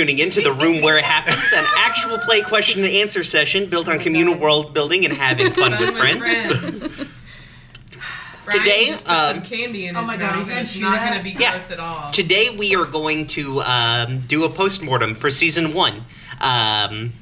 tuning in to the room where it happens, an actual play question and answer session built on communal world building and having fun with friends. Brian Today, just put um, some candy in Oh his my God, mouth, you it's not going to be Yeah. gross at all. Today we are going to um, do a postmortem for season one. Um,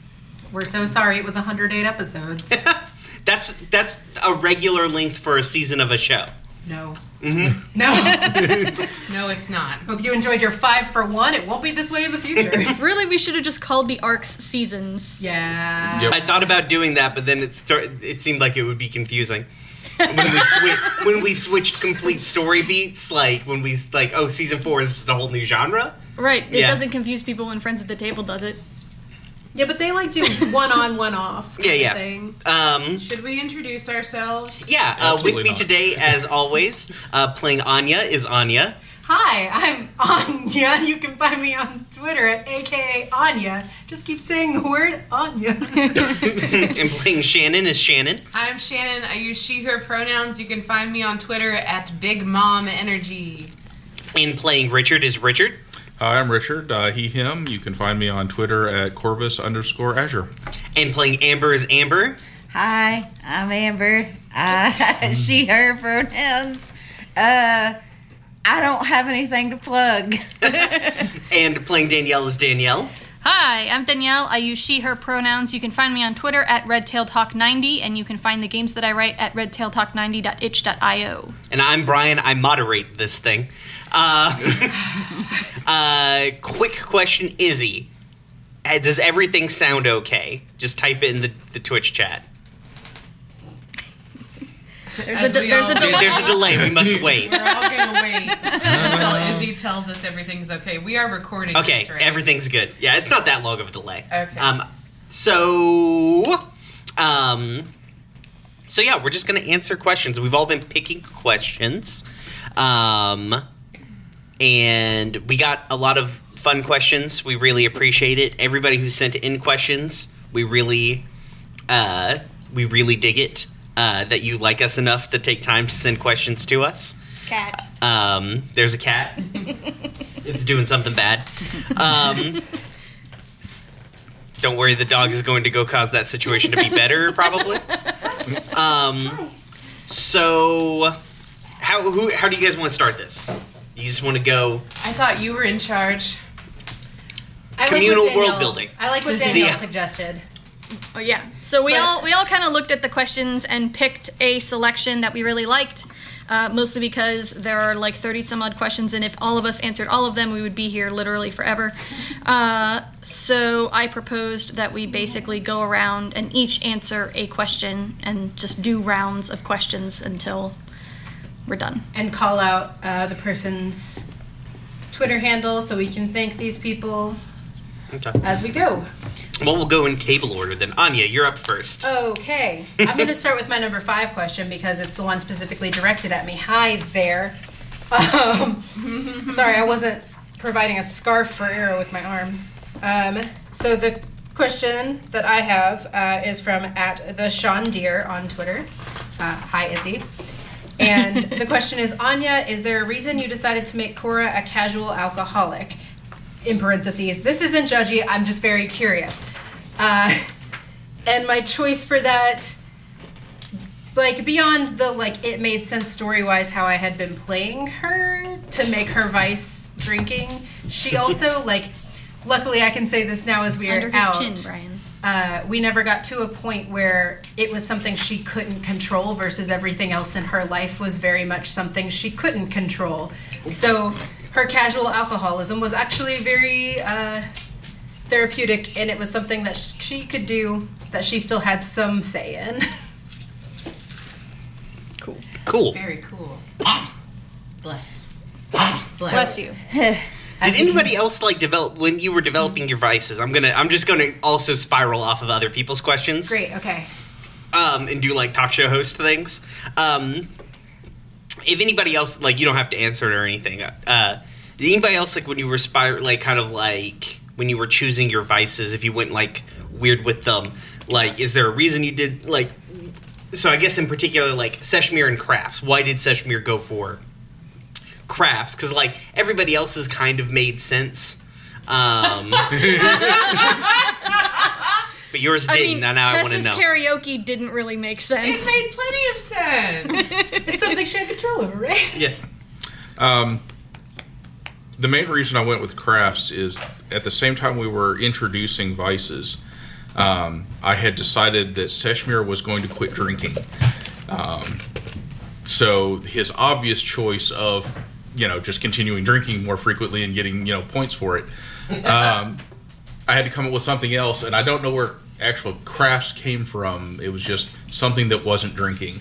We're so sorry. It was 108 episodes. that's that's a regular length for a season of a show. No. Mm-hmm. No. no, it's not. Hope you enjoyed your five for one. It won't be this way in the future. Really, we should have just called the arcs seasons. yeah. Yep. I thought about doing that, but then it start. It seemed like it would be confusing when we swi- when we switched complete story beats. Like when we like, oh, season four is just a whole new genre. Right. It Yeah. doesn't confuse people when friends at the table does it. Yeah, but they like do one on, one off. Yeah, yeah. Thing. Um, Should we introduce ourselves? yeah. Uh, with me not. today, as always, uh, playing Anya is Anya, Hi, I'm Anya. You can find me on Twitter at AKA Anya. Just keep saying the word Anya. and playing Shannon is Shannon. I'm Shannon. I use she, her pronouns. You can find me on Twitter at Big Mom Energy. And playing Richard is Richard. Hi, I'm Richard. Uh, he, him. You can find me on Twitter at Corvus underscore Azure. And playing Amber is Amber. Hi, I'm Amber. Uh, she, her pronouns. Uh, I don't have anything to plug. And playing Danielle is Danielle. Hi, I'm Danielle. I use she, her pronouns. You can find me on Twitter at RedtailTalk90, and you can find the games that I write at redtailtalk90.itch.io. And I'm Brian. I moderate this thing. Uh, uh, quick question, Izzy. Uh, Does everything sound okay? Just type it in the, the Twitch chat. There's a, de- there's a delay. there's a delay. We must wait. We're all going to wait until Izzy tells us everything's okay. We are recording Okay, this, right? everything's good. Yeah, it's not that long of a delay. Okay. Um, so, um, so yeah, we're just gonna answer questions. We've all been picking questions, um, and we got a lot of fun questions. We really appreciate it. Everybody who sent in questions, we really, uh, we really dig it. Uh, that you like us enough to take time to send questions to us. Cat. Um, there's a cat. it's doing something bad. Um, don't worry, the dog is going to go cause that situation to be better, probably. Um, so, how who how do you guys want to start this? You just want to go I thought you were in charge. I like Communal what world Danielle- building. I like what Danielle Yeah. suggested. Oh yeah. So we But- all we all kind of looked at the questions and picked a selection that we really liked. Uh, mostly because there are like 30 some odd questions, and if all of us answered all of them, we would be here literally forever. Uh, so I proposed that we basically go around and each answer a question and just do rounds of questions until we're done. And call out uh, the person's Twitter handle so we can thank these people Okay. as we go. Well, we'll go in table order then. Anya, you're up first. Okay. I'm going to start with my number five question because it's the one specifically directed at me. Hi there. Um, sorry, I wasn't providing a scarf for Arrow with my arm. Um, so the question that I have uh, is from at the Sean Deer on Twitter. Uh, hi, Izzy. And the question is, Anya, is there a reason you decided to make Cora a casual alcoholic? In parentheses, this isn't judgy. I'm just very curious. Uh, and my choice for that, like beyond the like, it made sense story wise how I had been playing her to make her vice drinking. She also like, luckily I can say this now as we are out chin, Brian. uh, we never got to a point where it was something she couldn't control versus everything else in her life was very much something she couldn't control. So her casual alcoholism was actually very uh, therapeutic, and it was something that she could do that she still had some say in. Cool. Cool. Very cool. Bless. Bless you. Did anybody else like develop when you were developing your vices? I'm gonna. I'm just gonna also spiral off of other people's questions. Great, okay. um, and do like talk show host things. Um, if anybody else like, you don't have to answer it or anything. Uh, did anybody else like when you were spir- like kind of like when you were choosing your vices? If you went like weird with them, like is there a reason you did like? So I guess in particular like Seshmir and Crafts. Why did Seshmir go for Crafts? Because like everybody else has kind of made sense. Um, but yours I didn't, mean, and now I want to know. karaoke didn't really make sense. It made plenty of sense. It's something she had control over, right? yeah. Um, the main reason I went with crafts is at the same time we were introducing vices, um, I had decided that Seshmir was going to quit drinking. Um, so his obvious choice of, you know, just continuing drinking more frequently and getting, you know, points for it, um, I had to come up with something else, and I don't know where actual crafts came from. It was just something that wasn't drinking.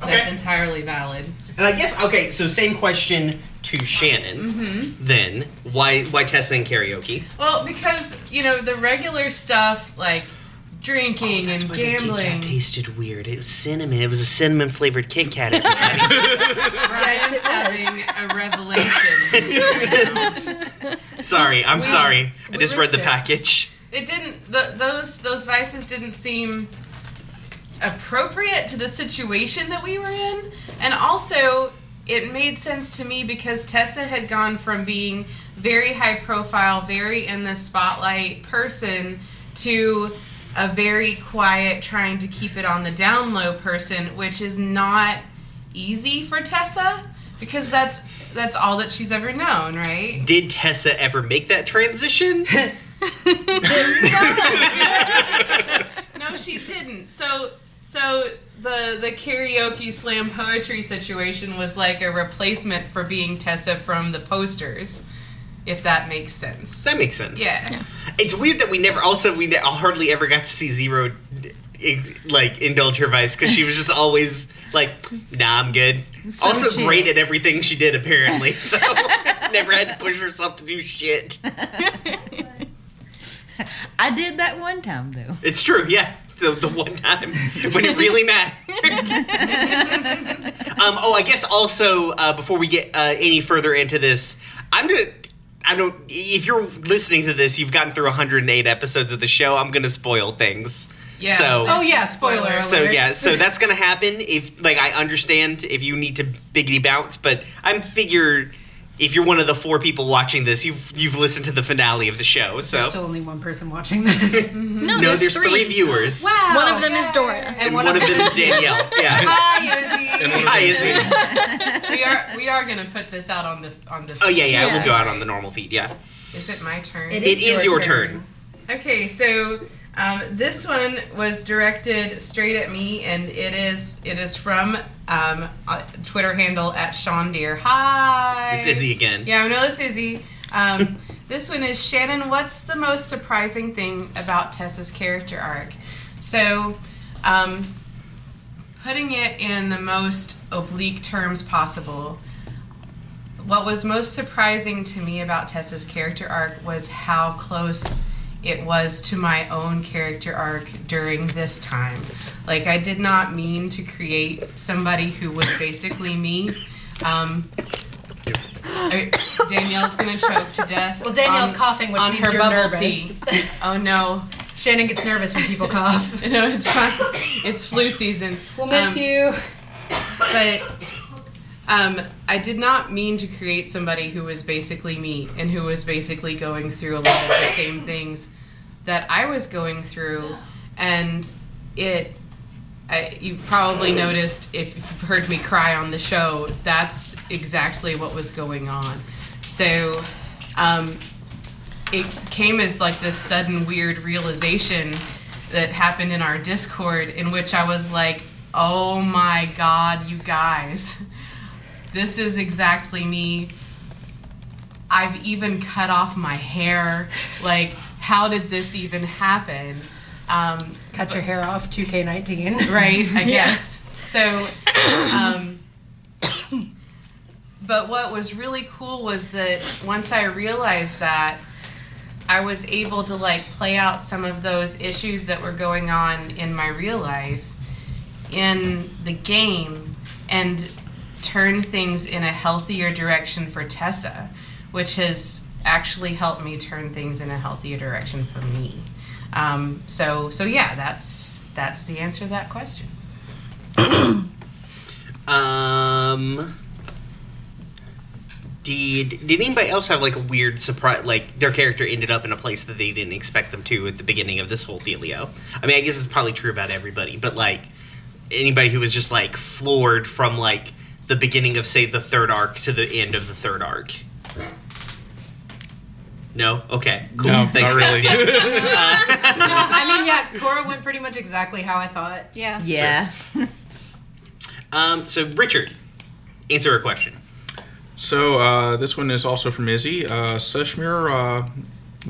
That's entirely valid. And I guess okay, so same question to Shannon. Mm-hmm. Then why why Tessa and karaoke? Well, because you know the regular stuff like drinking oh, and gambling. tasted weird. It was cinnamon. It was a cinnamon flavored Kit Kat. Brian's having a revelation. sorry, I'm sorry. I just read the it. package. It didn't. The, those those vices didn't seem appropriate to the situation that we were in, and also it made sense to me because Tessa had gone from being very high profile, very in the spotlight person to a very quiet, trying to keep it on the down low person, which is not easy for Tessa because that's that's all that she's ever known, right? Did Tessa ever make that transition? No, she didn't. So so the the karaoke slam poetry situation was like a replacement for being Tessa from the posters, if that makes sense. that makes sense. Yeah. It's weird that we never also we ne- hardly ever got to see Zero like indulge her vice because she was just always like, "Nah, I'm good." also chill. great at everything she did apparently, so never had to push herself to do shit. I did that one time though. It's true, yeah. The, the one time when it really mattered. um, oh, I guess also uh, before we get uh, any further into this, I'm gonna. I don't. If you're listening to this, you've gotten through 108 episodes of the show. I'm gonna spoil things. Yeah. So. Oh yeah, spoiler alert. So yeah, so that's gonna happen. If like I understand if you need to biggity bounce, but I'm figure if you're one of the four people watching this, you've you've listened to the finale of the show. So There's still only one person watching this. No, no, there's, three. viewers. wow. One of them is Dora. And one, of them is Danielle. Yeah. Hi, Izzy. And one of Hi, them- Izzy. we are we are gonna put this out on the on the. Oh yeah, yeah, Yeah. We'll go out on the normal feed. Yeah. Is it my turn? It It is your turn. Okay, so um, this one was directed straight at me, and it is it is from um, uh, Twitter handle at Sean Deere. Hi. It's Izzy again. Yeah, I know it's Izzy. Um, this one is Shannon. What's the most surprising thing about Tessa's character arc? So, um, putting it in the most oblique terms possible, what was most surprising to me about Tessa's character arc was how close it was to my own character arc during this time. Like, I did not mean to create somebody who was basically me. Um, I- Danielle's gonna choke to death. Well, Danielle's on- coughing, which on means her you're bubble nervous. tea. Oh no! Shannon gets nervous when people cough. No, it's fine. It's flu season. We'll miss Um, you. but um, I did not mean to create somebody who was basically me and who was basically going through a lot of the same things that I was going through, and it. I, you probably noticed if you've heard me cry on the show. That's exactly what was going on. So, um, it came as like this sudden weird realization that happened in our Discord in which I was like, oh my god, you guys. This is exactly me. I've even cut off my hair. Like, how did this even happen? Um, Cut your hair off, 2K19. right i guess so um but what was really cool was that once i realized that i was able to like play out some of those issues that were going on in my real life in the game and turn things in a healthier direction for tessa which has actually helped me turn things in a healthier direction for me um, so so yeah that's that's the answer to that question Um. Did did anybody else have like a weird surprise? Like their character ended up in a place that they didn't expect them to at the beginning of this whole dealio. I mean, I guess it's probably true about everybody, but like anybody who was just like floored from like the beginning of say the third arc to the end of the third arc. No. Okay. Cool. No, Thanks, not really. guys. I mean, yeah, Cora went pretty much exactly how I thought. Yeah. Yeah. Um. So Richard, answer a question. So uh, this one is also from Izzy. Uh, Seshmir, uh,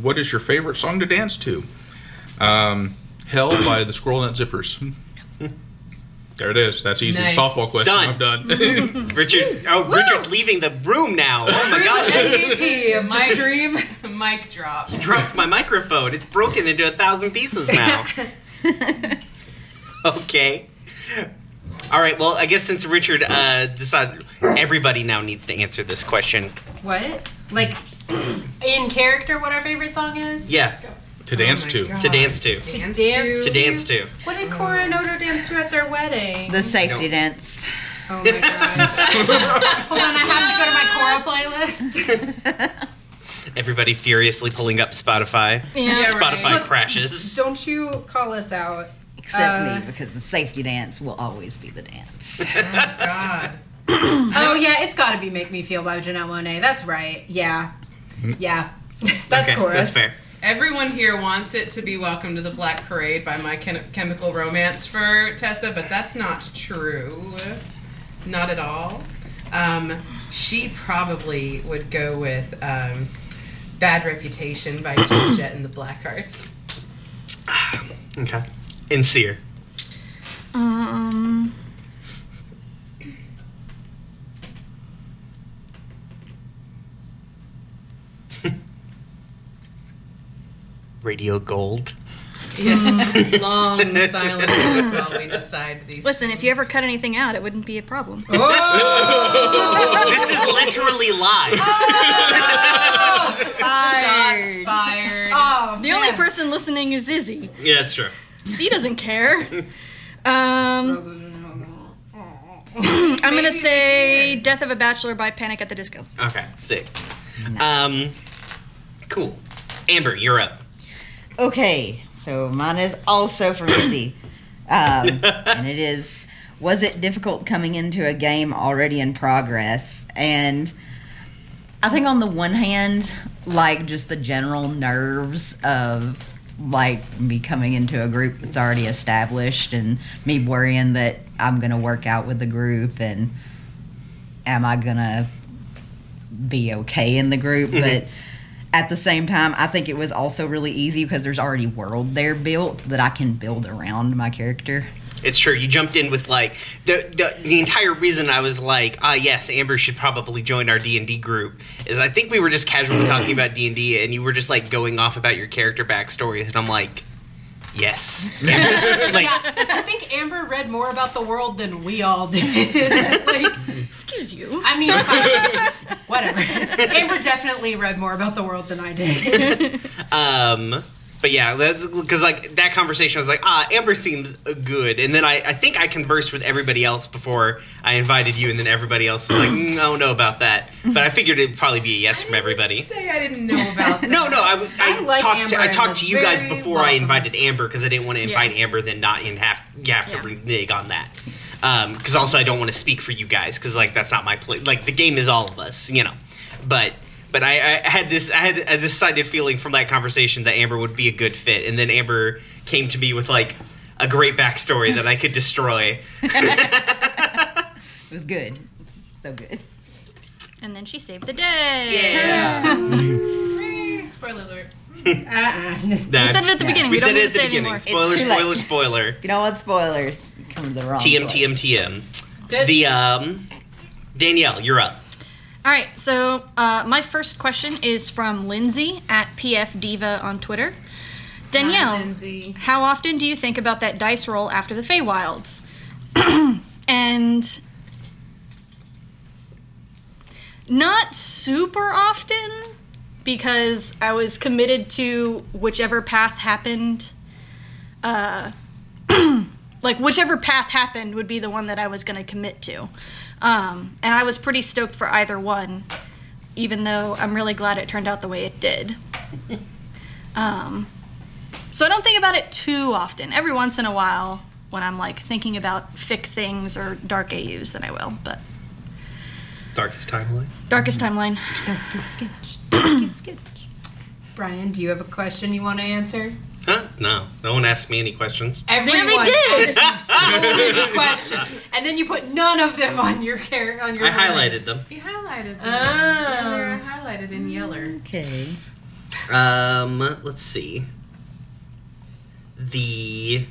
what is your favorite song to dance to? Um, Hell by the Squirrel Nut Zippers. There it is. That's easy. Nice. Softball question. Done. I'm done. Richard. Oh, Richard's leaving the room now. Oh my god. MVP my dream. mic drop He dropped my microphone. It's broken into a thousand pieces now. okay. All right. Well, I guess since Richard uh, decided, everybody now needs to answer this question. What? Like, in character, what our favorite song is? Yeah, to dance my to. God. to dance to. Dance dance To to. dance to. What did Cora and Odo dance to at their wedding? The safety No. dance. Oh my gosh. Hold on, I have to go to my Cora playlist. Everybody furiously pulling up Spotify. Yeah, Spotify right. crashes. Don't you call us out. Except Uh, me, because the safety dance will always be the dance. Oh, God. Oh, yeah, it's gotta be Make Me Feel by Janelle Monáe. That's right. Yeah. Yeah. That's okay, Cora's. That's fair. Everyone here wants it to be Welcome to the Black Parade by My Chem- Chemical Romance for Tessa, but that's not true. Not at all. Um, she probably would go with um, Bad Reputation by Joan Jett and the Blackhearts. Okay. And Seer. Um. Radio Gold. Yes, long silences while we decide these. Listen, if you ever cut anything out, it wouldn't be a problem. this is literally live. shots fired. Oh, The only person listening is Izzy. yeah, that's true. C doesn't care. Um, I'm gonna say "Death of a Bachelor" by Panic at the Disco. Okay, sick. Um, cool. Amber, you're up. Okay, so mine is also from Izzy. Um, and it is Was it difficult coming into a game already in progress? And I think, on the one hand, like just the general nerves of like me coming into a group that's already established and me worrying that I'm going to work out with the group and am I going to be okay in the group? but at the same time, I think it was also really easy because there's already world there built that I can build around my character. It's true. You jumped in with like the, the the entire reason I was like, ah, yes, Amber should probably join our D and D group. Is I think we were just casually talking about D and D, and you were just like going off about your character backstory, and I'm like, yes, Amber, like I think Amber read more about the world than we all did. like, Excuse you. I mean, fine. whatever. Amber definitely read more about the world than I did. um, but yeah, that's because like that conversation I was like, ah, Amber seems good, and then I, I think I conversed with everybody else before I invited you, and then everybody else was like, mm, I don't know about that, but I figured it'd probably be a yes from everybody. Say I didn't know about that. No, no, I was I, I like talked to Amber I talked to you guys before I invited Amber because I didn't want to invite Amber, then not in half you have to Yeah. renege on that. Because also I don't want to speak for you guys because like that's not my play. Like the game is all of us, you know. But but I, I had this I had a decided feeling from that conversation that Amber would be a good fit, and then Amber came to me with like a great backstory that I could destroy. It was good. So good. And then she saved the day. Yeah, Spoiler alert. Uh-uh. We said it at the Yeah. beginning. We We, said don't it at the say it beginning. anymore. Spoiler, spoiler, spoiler. If you don't want spoilers, you come to the wrong TM, place. TM, TM. Good. The um, Danielle, you're up. All right, so uh, my first question is from Lindsay at PF Diva on Twitter. Danielle, Hi, how often do you think about that dice roll after the Feywilds? and not super often because I was committed to whichever path happened. Uh, like whichever path happened would be the one that I was going to commit to. Um, and I was pretty stoked for either one, even though I'm really glad it turned out the way it did. Um, so I don't think about it too often. Every once in a while, when I'm like thinking about fic things or dark AUs, then I will. But Darkest timeline. darkest timeline. Darkest sketch. Darkest sketch. Brian, do you have a question you want to answer? Huh? No, no one asked me any questions. Everyone Yeah, they did. asked you so many questions, and then you put none of them on your hair on your. I highlighted them. You highlighted them. Oh. Yeah, they're highlighted in yeller. Okay. Um, let's see. The.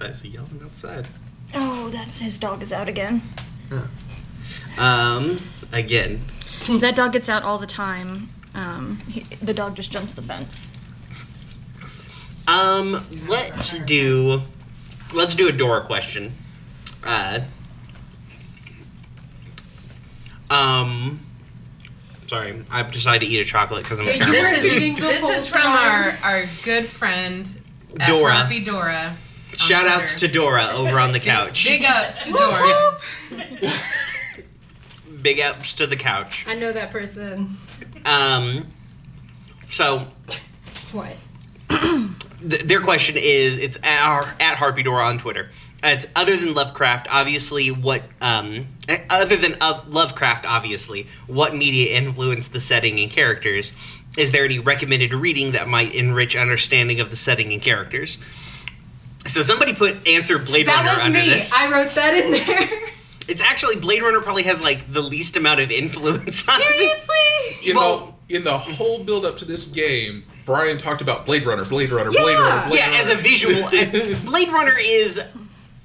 I see yelling outside. Oh, that's his dog is out again. Um, again. that dog gets out all the time. Um, he, the dog just jumps the fence. Um, let's do. Let's do a Dora question. Uh. Um. Sorry, I've decided to eat a chocolate because I'm a caramel. This is eating this is from our our good friend Dora. Harpy Dora. Shout outs to Dora over on the couch. Big ups to Dora. Big ups to the couch. I know that person. Um. So What? th- their question is it's at, our, at Harpy Dora on Twitter. Uh, It's other than Lovecraft, obviously. What um, eh, other than of Lovecraft, obviously, what media influenced the setting and characters? Is there any recommended reading that might enrich understanding of the setting and characters? So somebody put answer Blade That Runner was under me. this. I wrote that in there. It's actually Blade Runner probably has like the least amount of influence on this. Seriously? In Well- the in the whole build up to this game, Brian talked about Blade Runner, Blade Runner, Blade Runner, Blade yeah, Runner. as a visual, Blade Runner is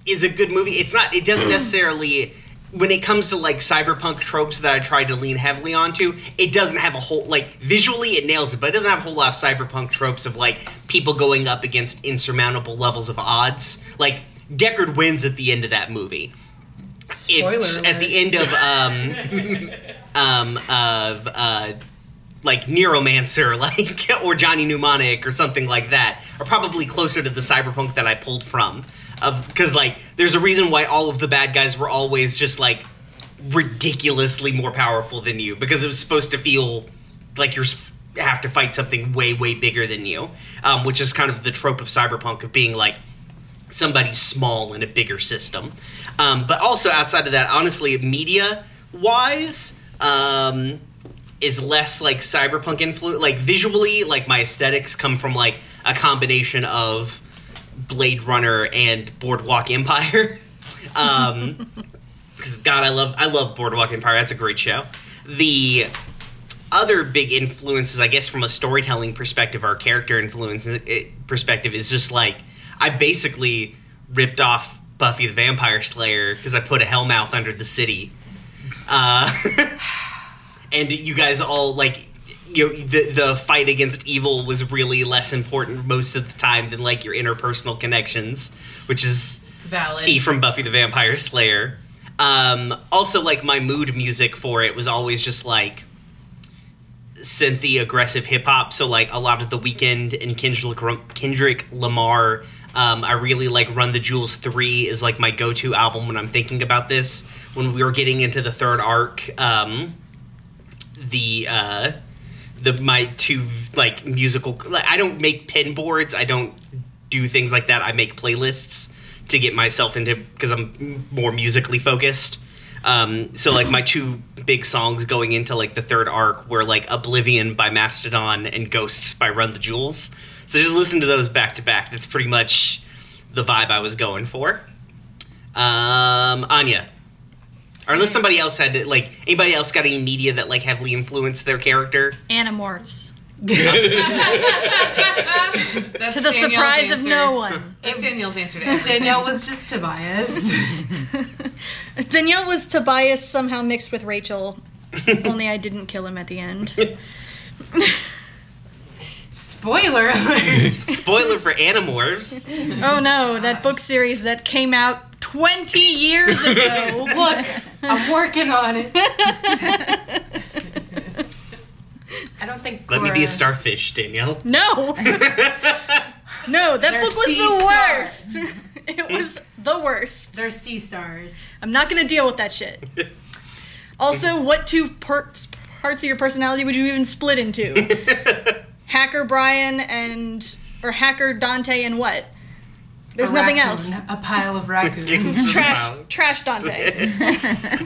is a good movie. It's not. It doesn't necessarily. When it comes to like cyberpunk tropes that I tried to lean heavily onto, it doesn't have a whole like visually it nails it, but it doesn't have a whole lot of cyberpunk tropes of like people going up against insurmountable levels of odds. Like Deckard wins at the end of that movie. If, Spoiler at the end of um um of uh like Neuromancer, like or Johnny Mnemonic or something like that, are probably closer to the cyberpunk that I pulled from. Of because like there's a reason why all of the bad guys were always just like ridiculously more powerful than you because it was supposed to feel like you're have to fight something way way bigger than you, um, which is kind of the trope of cyberpunk of being like somebody small in a bigger system. Um, but also outside of that, honestly, media wise, um, is less like cyberpunk influence. Like visually, like my aesthetics come from like a combination of Blade Runner and Boardwalk Empire. Um, because God, I love I love Boardwalk Empire. That's a great show. The other big influences, I guess, from a storytelling perspective, or character influence uh, perspective, is just like I basically ripped off Buffy the Vampire Slayer because I put a Hellmouth under the city, uh, and you guys all like. You know, the the fight against evil was really less important most of the time than like your interpersonal connections, which is Valid. key from Buffy the Vampire Slayer. Um, also, like my mood music for it was always just like synthy aggressive hip hop. So like a lot of the Weeknd and Kendrick Kendrick Lamar. Um, I really like Run the Jewels three is like my go to album when I'm thinking about this. When we were getting into the third arc, um, the uh, the my two like musical. Like, I don't make pin boards. I don't do things like that. I make playlists to get myself into because I'm more musically focused. Um, so like my two big songs going into like the third arc were like Oblivion by Mastodon and Ghosts by Run the Jewels. So just listen to those back to back. That's pretty much the vibe I was going for. Um, Anya. Or unless somebody else had like anybody else got any media that like heavily influenced their character. Animorphs. That's To the Danielle's surprise of no one. That's Danielle's answer to everything. Danielle was just Tobias. Danielle was Tobias somehow mixed with Rachel. Only I didn't kill him at the end. Spoiler alert. Spoiler for Animorphs. Oh no, that book series that came out 20 years ago. Look, I'm working on it. I don't think. Let me be a starfish, Danielle. No. No, that They're book was sea the stars. worst. It was the worst. They're sea stars. I'm not going to deal with that shit. Also, what two per- parts of your personality would you even split into? Hacker Brian and or Hacker Dante and what? There's A nothing raccoon, else. A pile of raccoons. Trash, trash Dante.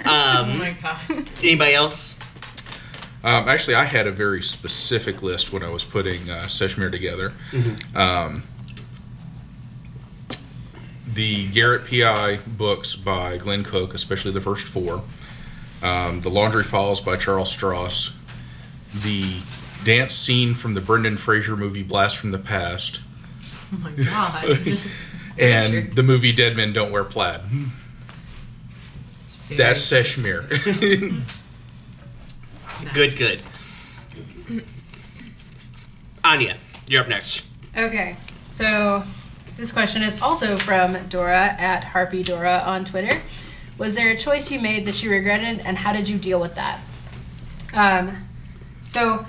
Oh my gosh. Anybody else? Um, actually, I had a very specific list when I was putting uh, Seshmir together. Um, the Garrett P.I. books by Glenn Cook, especially the first four. Um, the Laundry Files by Charles Stross. The dance scene from the Brendan Fraser movie Blast from the Past. Oh my god. And the movie Dead Men Don't Wear Plaid. That's specific. Seshmir. Good, good. Anya, you're up next. Okay, so this question is also from Dora at Harpy Dora on Twitter. Was there a choice you made that you regretted, and how did you deal with that? Um, so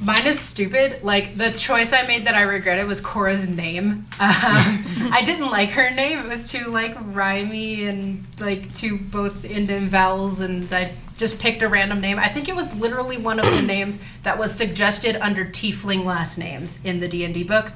mine is stupid. Like the choice I made that I regretted was Cora's name. Um, I didn't like her name. It was too like rhymey and like too both end in vowels, and I just picked a random name. I think it was literally one of the names that was suggested under Tiefling last names in the D and D book.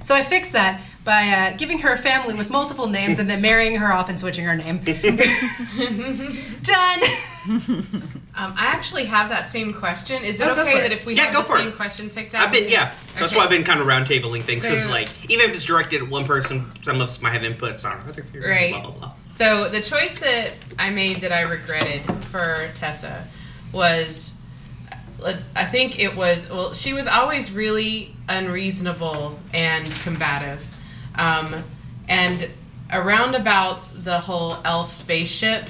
So I fixed that by uh, giving her a family with multiple names and then marrying her off and switching her name. Done. Um, I actually have that same question. Is it Oh, okay it. that if we Yeah, have the same it. question picked out? I've been, yeah. That's why I've been kind of roundtabling things. Because, So- like, even if it's directed at one person, some of us might have inputs on other people. Right. Blah, blah, blah. So the choice that I made that I regretted for Tessa was let's I think it was well she was always really unreasonable and combative. Um, and around about the whole elf spaceship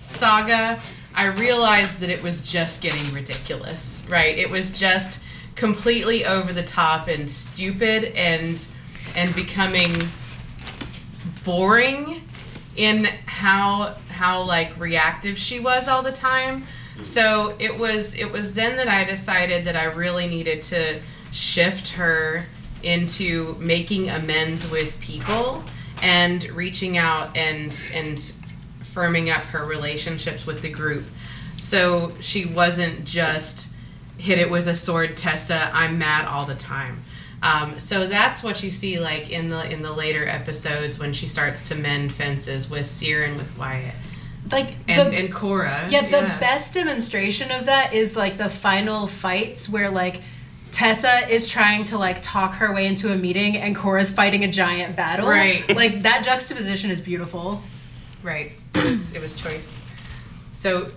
saga, I realized that it was just getting ridiculous, right? It was just completely over the top and stupid and and becoming boring in how how like reactive she was all the time. So it was it was then that I decided that I really needed to shift her into making amends with people and reaching out and and firming up her relationships with the group. So she wasn't just hit it with a sword, Tessa. I'm mad all the time. Um, so that's what you see like in the in the later episodes when she starts to mend fences with and with Wyatt Like and, the and Cora. yeah, the best demonstration of that is like the final fights where like Tessa is trying to like talk her way into a meeting and Cora's fighting a giant battle. Right. Like that juxtaposition is beautiful. Right. It was it was choice. So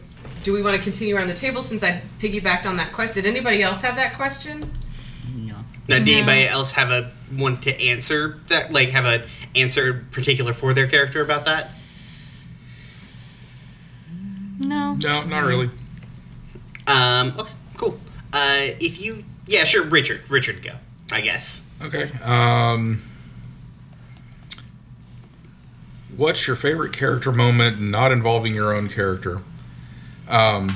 do we want to continue around the table since I piggybacked on that question? Did anybody else have that question? No. Now, did anybody else have a want to answer that? Like, have a answer in particular for their character about that? No. no, not really. Um, okay, cool. Uh, if you, yeah, sure, Richard, Richard, go. I guess. Okay. Um, what's your favorite character moment not involving your own character? Um,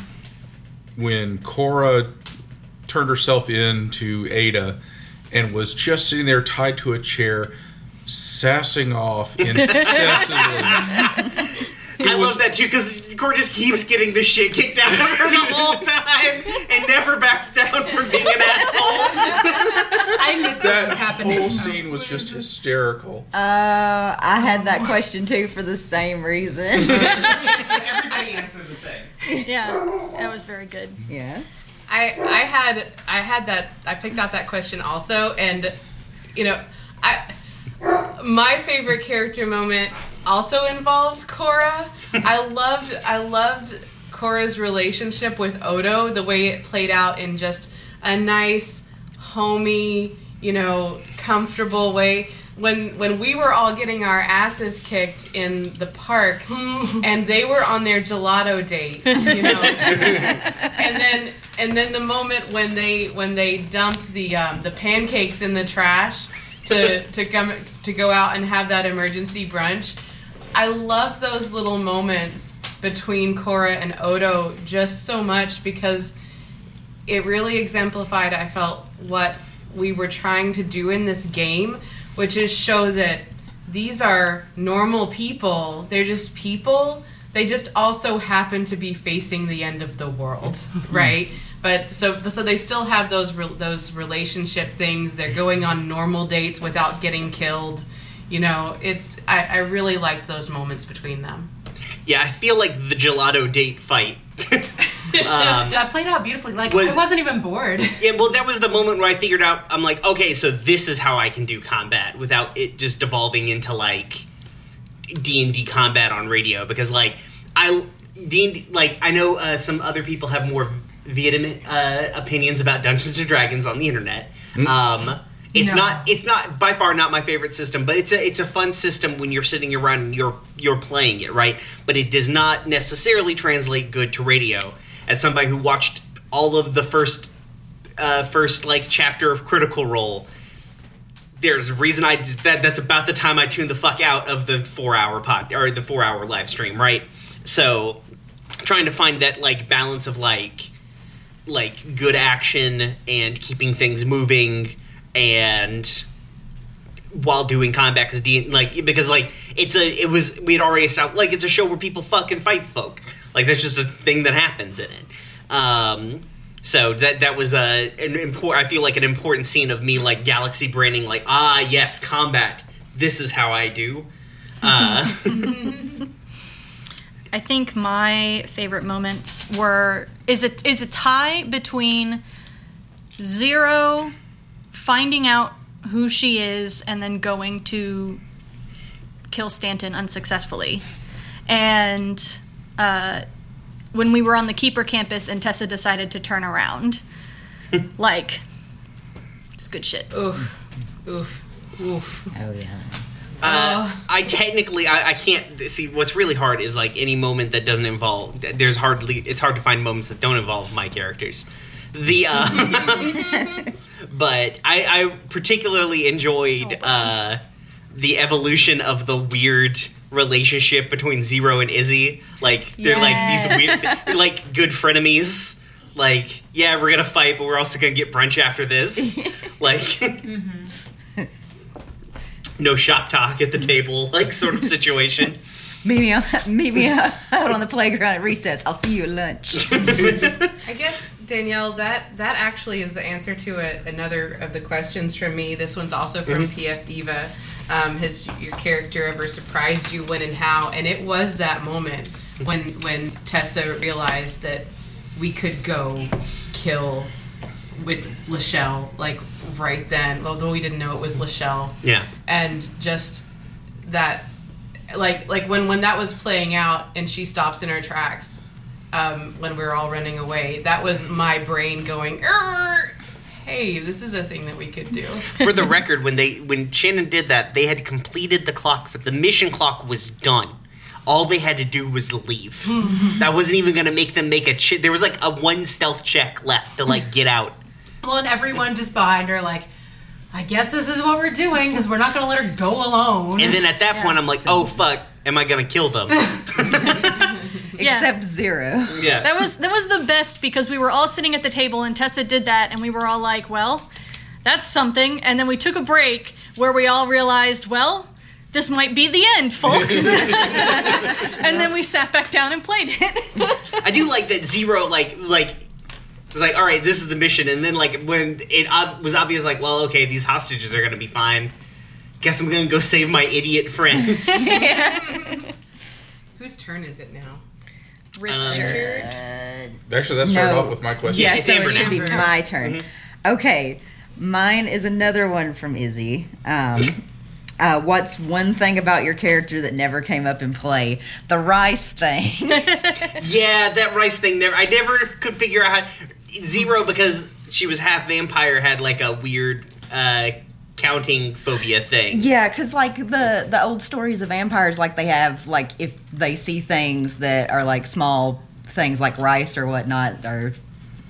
when Cora turned herself in to Ada and was just sitting there tied to a chair, sassing off incessantly. I love that too because Core just keeps getting the shit kicked out of her the whole time and never backs down from being an asshole. I missed what was that happening. whole scene was just hysterical. Uh, I had that question too for the same reason. Everybody answered the thing. Yeah, that was very good. yeah. I I had I had that I picked out that question also, and you know, I my favorite character moment also involves Cora. I loved I loved Cora's relationship with Odo, the way it played out in just a nice, homey, you know, comfortable way. When when we were all getting our asses kicked in the park, and they were on their gelato date, you know, and then and then the moment when they when they dumped the um, the pancakes in the trash to to come to go out and have that emergency brunch. I love those little moments between Cora and Odo just so much because it really exemplified I felt what we were trying to do in this game, which is show that these are normal people. They're just people. They just also happen to be facing the end of the world, right? But so so they still have those re- those relationship things. They're going on normal dates without getting killed. You know, it's I, I really liked those moments between them. Yeah, I feel like the gelato date fight. um, That played out beautifully. Like Was- I wasn't even bored. yeah, well, that was the moment where I figured out. I'm like, okay, so this is how I can do combat without it just devolving into like D and D combat on radio. Because like I D and D, like I know uh, some other people have more vehement uh, opinions about Dungeons and Dragons on the internet. Um, it's No. not. It's not by far not my favorite system, but it's a it's a fun system when you're sitting around and you're you're playing it right. But it does not necessarily translate good to radio. As somebody who watched all of the first uh, first like chapter of Critical Role, there's a reason I that. That's about the time I tuned the fuck out of the four hour pod or the four hour live stream, right? So trying to find that like balance of like like good action and keeping things moving and while doing combat because D like because like it's a it was we had already established like it's a show where people fucking fight folk. Like that's just a thing that happens in it. Um so that that was a an important I feel like an important scene of me like galaxy branding like ah yes combat. This is how I do. Uh I think my favorite moments were is it is a tie between Zero finding out who she is and then going to kill Stanton unsuccessfully, and uh, when we were on the Keeper campus and Tessa decided to turn around, like it's good shit. Oof, oof, oof. Oh yeah. Uh, I technically I, I can't see what's really hard is like any moment that doesn't involve there's hardly it's hard to find moments that don't involve my characters the uh but I, I particularly enjoyed uh the evolution of the weird relationship between Zero and Izzy. Like they're like these weird they're like good frenemies. Like yeah we're gonna fight but we're also gonna get brunch after this. Like no shop talk at the table like sort of situation. Meet me, out, meet me out on the playground at recess. I'll see you at lunch. I guess Danielle, that that actually is the answer to a, another of the questions from me. This one's also from PF Diva. Um, has your character ever surprised you when and how? And it was that moment when when Tessa realized that we could go kill with Lachelle, like right then. Although we didn't know it was Lachelle yeah and just that like like when when that was playing out and she stops in her tracks um, when we were all running away. That was my brain going "Err, hey this is a thing that we could do. For the record when they when Shannon did that they had completed the clock the mission clock was done. All they had to do was leave. That wasn't even going to make them make a ch- there was like a one stealth check left to like get out. Well, and everyone just behind her, like, I guess this is what we're doing because we're not going to let her go alone. and then at that point i'm like oh fuck. Am i going to kill them Yeah. except zero. Yeah. That was that was the best because we were all sitting at the table and Tessa did that and we were all like, "Well, that's something." And then we took a break where we all realized, "Well, this might be the end, folks." and then we sat back down and played it. I do like that zero, like, like, was like, all right, this is the mission. And then, like, when it ob- was obvious, like, well, okay, these hostages are going to be fine. Guess I'm going to go save my idiot friends. Whose turn is it now? Richard. Actually, that started No. off with my question. Yeah, so Amber it should now. be Amber. my turn. Okay, mine is another one from Izzy. Um, uh, what's one thing about your character that never came up in play? The rice thing. yeah, that rice thing, never, I never could figure out how. Zero, because she was half vampire, had, like, a weird uh, counting phobia thing. yeah, because like the the old stories of vampires, like they have like if they see things that are like small things like rice or whatnot, or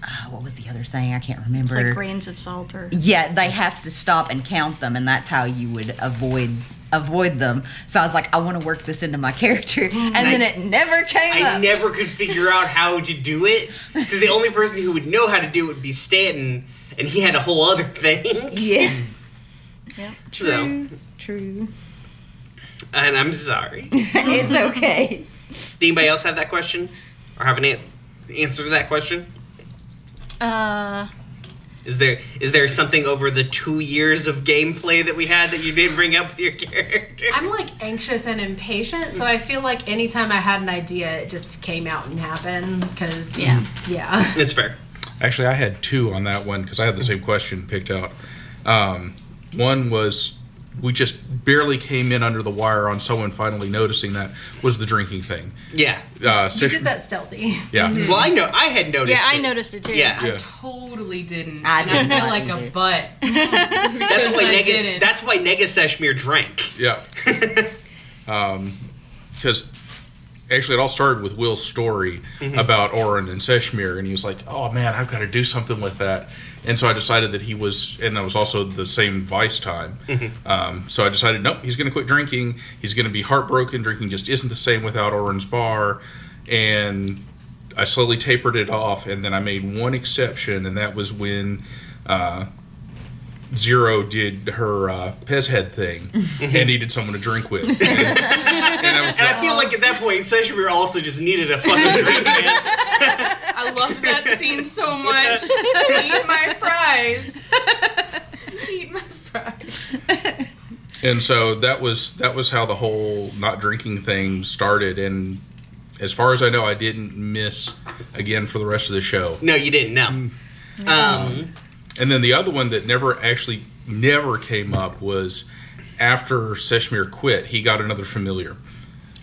uh, what was the other thing? I can't remember. It's like grains of salt or Yeah, they have to stop and count them, and that's how you would avoid avoid them. So I was like, I want to work this into my character, and then it never came I up. never could figure out how to do it because the only person who would know how to do it would be Stanton, and he had a whole other thing. yeah, yeah. So, true. and I'm sorry. it's okay. Did anybody else have that question or have an an- answer to that question? Uh, Is there is there something over the two years of gameplay that we had that you didn't bring up with your character? I'm like anxious and impatient, so I feel like anytime I had an idea, it just came out and happened. Because Yeah. yeah. It's fair. Actually, I had two on that one because I had the same question picked out. Um, one was we just barely came in under the wire on someone finally noticing that was the drinking thing. Yeah. Uh, You did that stealthy. Yeah. Well, I know I had noticed. yeah, I noticed it too. Yeah. I Yeah. totally didn't. I and did I feel like either. a butt. That's why I Nega. That's why Nega Seshmir drank. Yeah. Because actually, it all started with Will's story about Orin and Seshmir, and he was like, "Oh man, I've got to do something with that." And so I decided that he was, and that was also the same Vice time. Um, so I decided, nope, he's going to quit drinking. He's going to be heartbroken. Drinking just isn't the same without Orin's bar, and I slowly tapered it off. And then I made one exception, and that was when. Uh, Zero did her uh, Pez head thing and needed someone to drink with. And, and And I feel like at that point, Seshmir also just needed a fucking drink. Man. I love that scene so much. Eat my fries. Eat my fries. and so that was that was how the whole not drinking thing started. And as far as I know, I didn't miss again for the rest of the show. No, you didn't. No. Um, And then the other one that never actually never came up was after Seshmir quit, he got another familiar.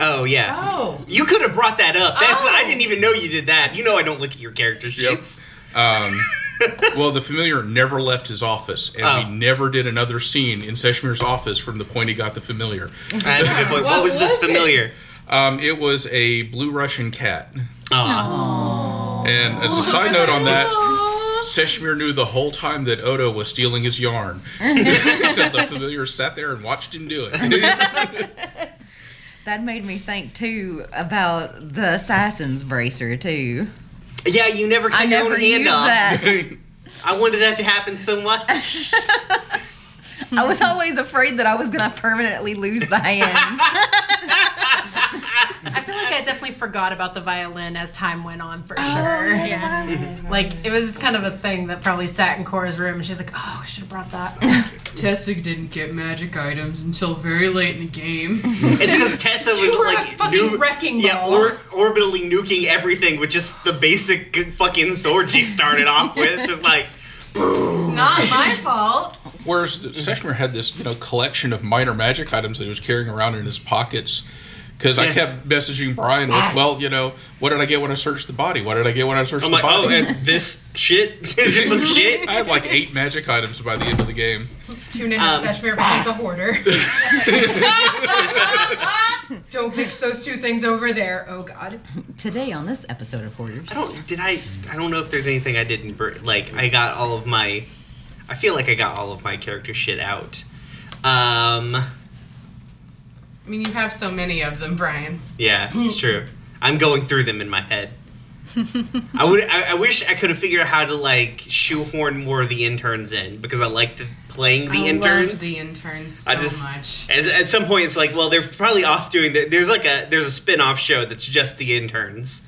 Oh yeah. Oh. You could have brought that up. That's I Oh. didn't even know you did that. You know I don't look at your character Yep. sheets. Um, well, the familiar never left his office, and Oh. we never did another scene in Seshmir's office from the point he got the familiar. That's a good point. What, What was this was it? familiar? Um, it was a blue Russian cat. Aw. And as a side note on that, Seshmir knew the whole time that Odo was stealing his yarn because the familiar sat there and watched him do it. That made me think too about the assassin's bracer too. Yeah, you never cut I your never own hand used off. that. I wanted that to happen so much. I was always afraid that I was gonna permanently lose the hand. I feel like I definitely forgot about the violin as time went on for oh, sure. Yeah. Like it was kind of a thing that probably sat in Cora's room and she's like, Oh, I should have brought that. Tessa didn't get magic items until very late in the game. It's because Tessa was You were like a fucking wrecking yeah, ball. or, orbitally nuking everything with just the basic fucking sword she started off with. Just like, it's not my fault. Whereas Seshmir had this, you know, collection of minor magic items that he was carrying around in his pockets. Because I kept messaging Brian with, well, you know, what did I get when I searched the body? What did I get when I searched I'm the like, oh, body? and this shit is just some shit. I have like eight magic items by the end of the game. Tune into Um, Seshmir becomes a hoarder. Don't mix those two things over there. Oh God. Today on this episode of Hoarders. I don't. Did I? I don't know if there's anything I didn't. bur- Like, I got all of my. I feel like I got all of my character shit out. Um. I mean, you have so many of them, Brian. Yeah, it's true. I'm going through them in my head. I would. I, I wish I could have figured out how to like shoehorn more of the interns in because I liked playing the I interns. loved the interns so I just- much. As, at some point, it's like, well, they're probably off doing. The, there's like a there's a spin off show that's just the interns,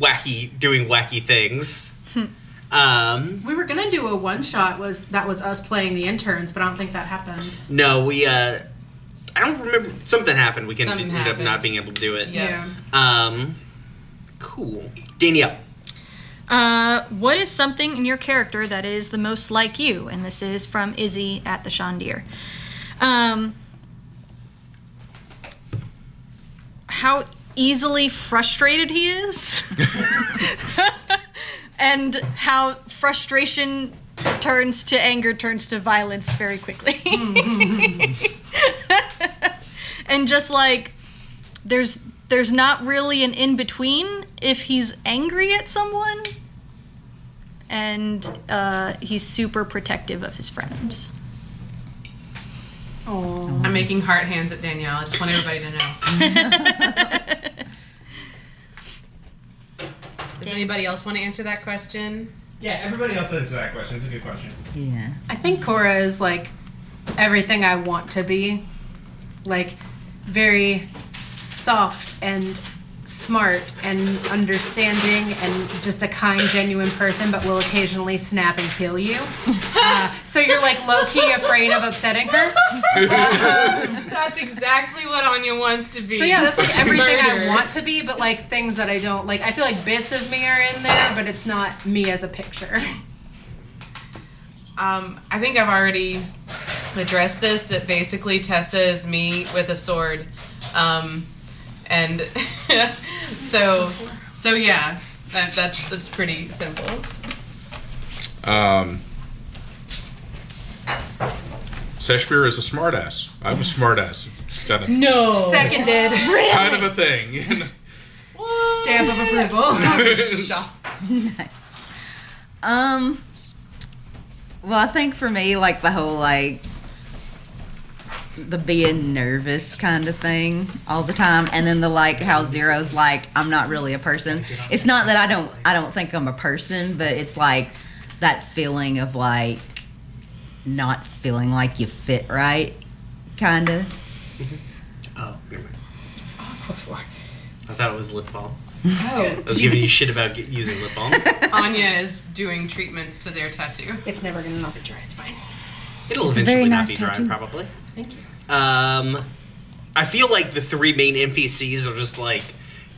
wacky doing wacky things. um, We were gonna do a one shot was that was us playing the interns, but I don't think that happened. no, we. uh I don't remember. Something happened. We can Something end up not being able to do it. Yeah. Um, cool. Danielle. Uh, what is something in your character that is the most like you? And this is from Izzy at the Shondir. Um, how easily frustrated he is, and how frustration turns to anger, turns to violence very quickly. and just like there's there's not really an in between if he's angry at someone and uh, he's super protective of his friends Oh, I'm making heart hands at Danielle. I just want everybody to know. Does anybody else want to answer that question? Yeah, everybody else answer that question. It's a good question. Yeah. I think Cora is like everything I want to be, like very soft and smart and understanding and just a kind, genuine person, but will occasionally snap and kill you. Uh, so you're like low key afraid of upsetting her. That's exactly what Anya wants to be. So yeah, that's like everything I want to be, but like things that I don't like. I feel like bits of me are in there, but it's not me as a picture. Um, I think I've already addressed this. That basically Tessa is me with a sword, um, and so so yeah, that, that's that's pretty simple. Um, Seshmir is a smartass. I'm a smartass. It's kind of, No, Seconded. Really? kind of a thing. you know? Stamp of approval. shocked. Nice. Um. Well, I think for me, like the whole like the being nervous kind of thing all the time, and then the like how Zero's like I'm not really a person. It's not that I don't I don't think I'm a person, but it's like that feeling of like not feeling like you fit right, kind of. Mm-hmm. Oh, never mind. Before. I thought it was lip balm. Oh. I was giving you shit about get, using lip balm. Anya is doing treatments to their tattoo. It's never gonna not be dry. It's fine. It'll It's eventually very not nice be dry, tattoo. probably. Thank you. Um, I feel like the three main NPCs are just like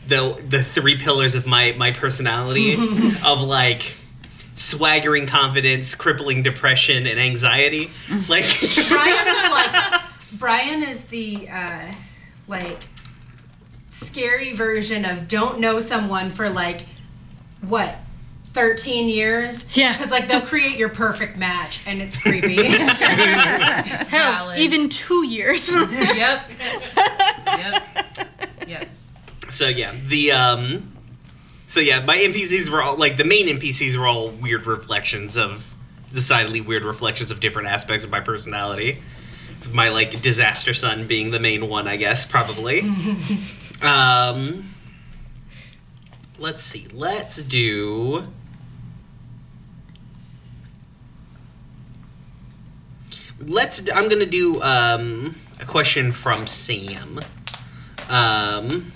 the the three pillars of my my personality of like swaggering confidence, crippling depression, and anxiety. Like Brian is like Brian is the uh, like scary version of don't know someone for like what 13 years Yeah. because like they'll create your perfect match and it's creepy hell Valid. even two years Yep. yep. Yep. so yeah, the um, so yeah, my NPCs were all like the main NPCs were all weird reflections of decidedly weird reflections of different aspects of my personality. My like disaster son being the main one, I guess, probably. um, let's see. Let's do. Let's. I'm gonna do um, a question from Sam. Um,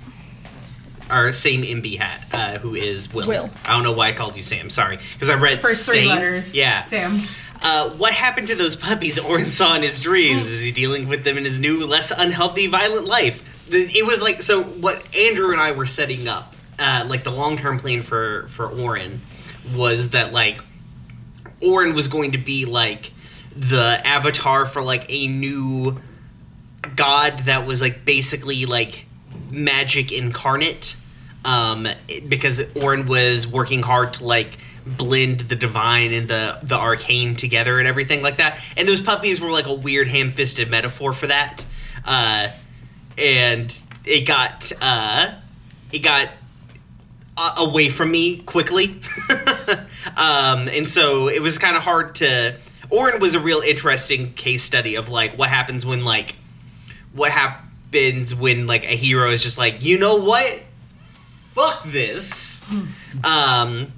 our same MB hat, uh, who is Will. Will. I don't know why I called you Sam. Sorry, because I read first three letters Yeah. Sam Uh, what happened to those puppies Orin saw in his dreams? Is he dealing with them in his new, less unhealthy, violent life? It was like so. What Andrew and I were setting up, uh, like the long term plan for for Orin, was that like Orin was going to be like the avatar for like a new god that was like basically like magic incarnate um because Orin was working hard to like blend the divine and the the arcane together and everything like that and those puppies were like a weird ham-fisted metaphor for that uh and it got uh it got away from me quickly. um, and so it was kind of hard to. Orin was a real interesting case study of like what happens when like what happens when like a hero is just like you know what fuck this. Um,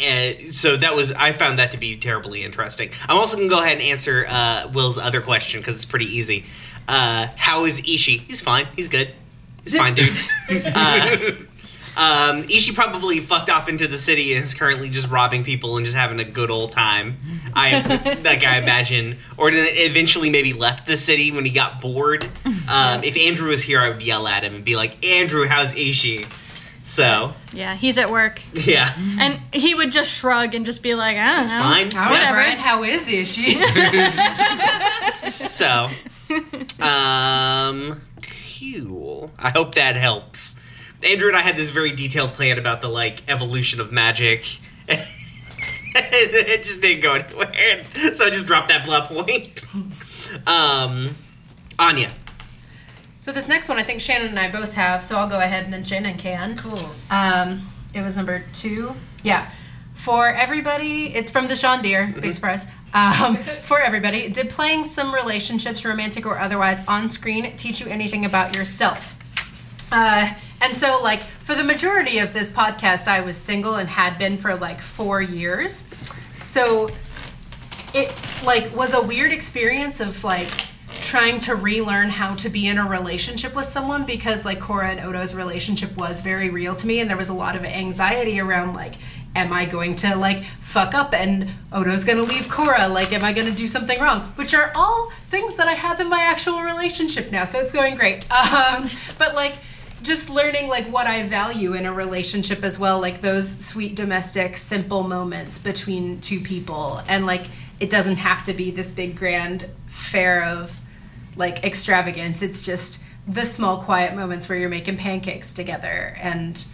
and so that was I found that to be terribly interesting. I'm also gonna go ahead and answer uh, Will's other question because it's pretty easy. Uh, how is Ishi? He's fine. He's good. He's fine, dude. uh, um, Ishi probably fucked off into the city and is currently just robbing people and just having a good old time. I like I imagine, or eventually maybe left the city when he got bored. Um, if Andrew was here, I would yell at him and be like, "Andrew, how's Ishi?" So Yeah, he's at work. yeah, And he would just shrug and just be like, I don't know. fine. All right, Whatever. Brian, how is Ishi? So, um, cool. I hope that helps. Andrew and I had this very detailed plan about the like evolution of magic. it just didn't go anywhere, so I just dropped that plot point. Um, Anya. So this next one, I think Shannon and I both have. So I'll go ahead and then Shannon can. cool. Um, it was number two. Yeah. For everybody, it's from the Sean Deere. Big surprise. Um, for everybody, did playing some relationships, romantic or otherwise, on screen teach you anything about yourself? Uh, and so, like, for the majority of this podcast, I was single and had been for like four years. So it like was a weird experience of like trying to relearn how to be in a relationship with someone because like Cora and Odo's relationship was very real to me and there was a lot of anxiety around like am I going to like fuck up and Odo's to leave Cora? Like am I to do something wrong? Which are all things that I have in my actual relationship now so it's going great. Um, but like just learning like what I value in a relationship as well, like those sweet domestic simple moments between two people and like it doesn't have to be this big grand fair of like extravagance. It's just the small quiet moments where you're making pancakes together and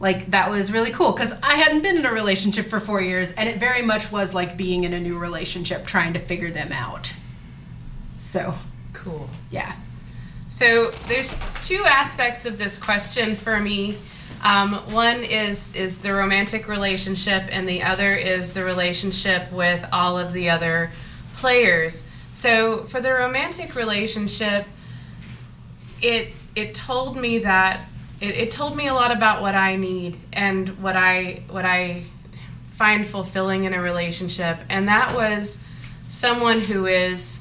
like that was really cool because I hadn't been in a relationship for four years and it very much was like being in a new relationship trying to figure them out. So Cool. yeah. So there's two aspects of this question for me. Um, one is is the romantic relationship, and the other is the relationship with all of the other players. So for the romantic relationship, it it told me that it, it told me a lot about what I need and what I what I find fulfilling in a relationship, and that was someone who is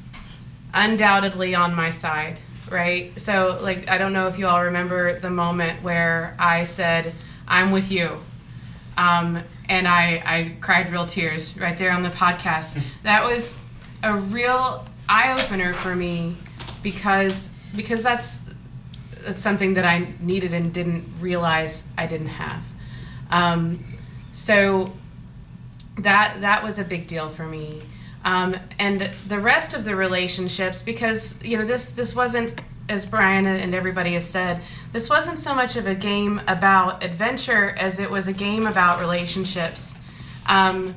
undoubtedly on my side, right? So, like, I don't know if you all remember the moment where I said, I'm with you. Um, and I, I cried real tears right there on the podcast. That was a real eye opener for me because because that's that's something that I needed and didn't realize I didn't have. Um, so that that was a big deal for me. Um, and the rest of the relationships, because you know this this wasn't as Brian and everybody has said, this wasn't so much of a game about adventure as it was a game about relationships. Um,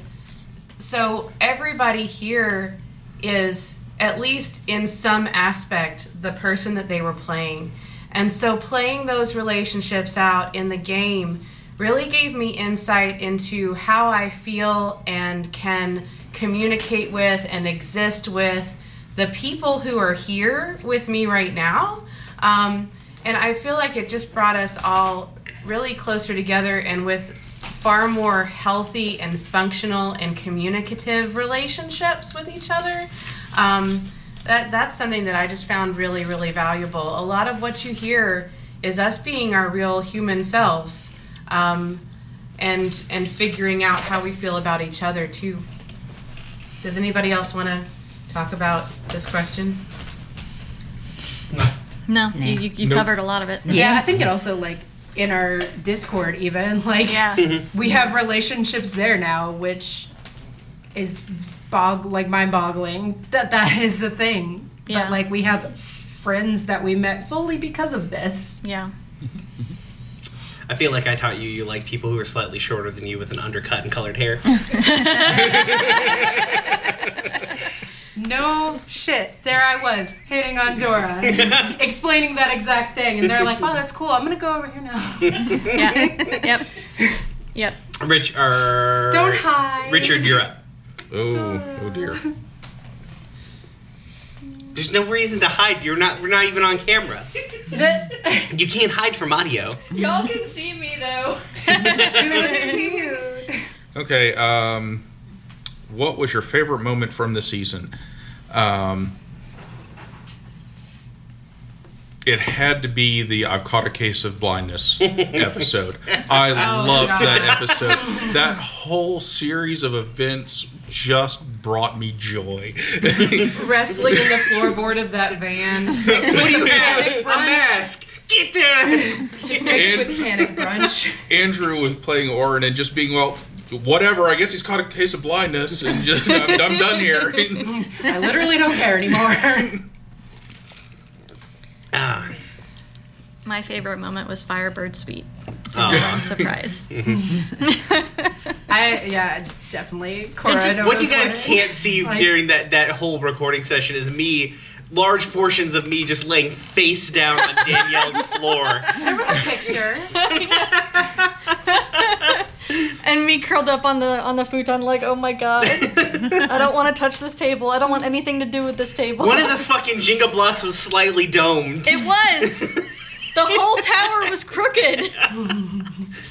so everybody here is at least in some aspect the person that they were playing. And so playing those relationships out in the game really gave me insight into how I feel and can communicate with and exist with the people who are here with me right now. Um, and I feel like it just brought us all really closer together and with far more healthy and functional and communicative relationships with each other. Um, that that's something that I just found really really valuable. A lot of what you hear is us being our real human selves, um, and and figuring out how we feel about each other too. Does anybody else want to talk about this question? No, you, you, you Nope. covered a lot of it. Yeah, I think it also like in our Discord even like Yeah. Mm-hmm. we have relationships there now, which is bog like mind boggling that that is a thing. Yeah. But like we have friends that we met solely because of this. Yeah. I feel like I taught you you like people who are slightly shorter than you with an undercut and colored hair. No shit. There I was hitting on Dora, explaining that exact thing, and they're like, "Wow, that's cool. I'm gonna go over here now." Yeah. yep. Yep. Rich, er, Don't hide. Richard, you're up. Oh, oh dear. There's no reason to hide. You're not. We're not even on camera. You can't hide from audio. Y'all can see me though. Okay. Um, what was your favorite moment from the season? Um, it had to be the "I've caught a case of blindness" episode. I loved God. that episode. That whole series of events just brought me joy. Wrestling in the floorboard of that van. What do you have? A brunch. mask. Get there. Mixed And- with panic brunch. Andrew was playing Orin and just being well. Whatever, I guess he's caught a case of blindness and just I'm, I'm done here. I literally don't care anymore. Ah. My favorite moment was Firebird Suite. Oh. Surprise. I yeah, definitely. Cora just- knows What you guys what- can't see like- during that that whole recording session is me. Large portions of me just laying face down on Danielle's floor. There was a picture. And me curled up on the on the futon like, oh my god. I don't want to touch this table. I don't want anything to do with this table. One of the fucking Jenga blocks was slightly domed. It was. The whole tower was crooked.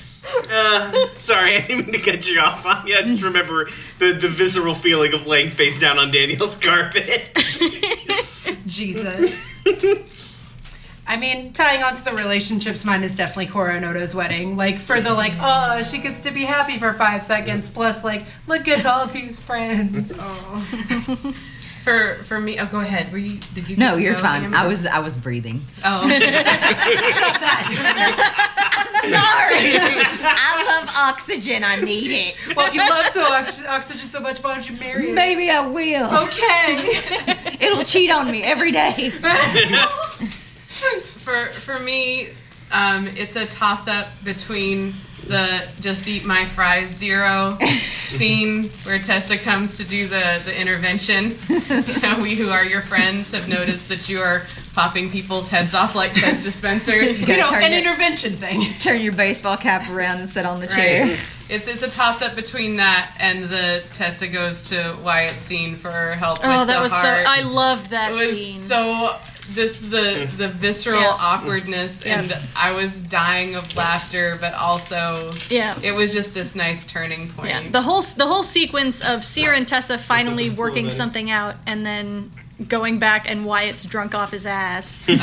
Uh, sorry, I didn't mean to cut you off. I just remember the, the visceral feeling of laying face down on Daniel's carpet. Jesus. I mean, tying on to the relationships, mine is definitely Cora and Odo's wedding. Like, for the, like, oh, she gets to be happy for five seconds, plus, like, look at all these friends. Oh. For for me, oh, go ahead. Were you? Did you? No, get to you're fine. Amber? I was I was breathing. Oh, okay. Sorry. I love oxygen. I need it. Well, if you love so ox- oxygen so much, why don't you marry it? Maybe I will. Okay. It'll cheat on me every day. for for me, um, it's a toss up between the just eat my fries zero scene where Tessa comes to do the the intervention. You know, we who are your friends have noticed that you are popping people's heads off like Pez dispensers. you know, Turn an it- intervention thing. Turn your baseball cap around and sit on the chair. Right. It's it's a toss up between that and the Tessa goes to Wyatt scene for help. Oh, with that the was heart. so. I loved that it was scene. so just the mm. the visceral Yeah. awkwardness Yeah. and I was dying of laughter, but also yeah. it was just this nice turning point. Yeah, the whole the whole sequence of Seer and Tessa finally working something out, and then going back and Wyatt's drunk off his ass. oh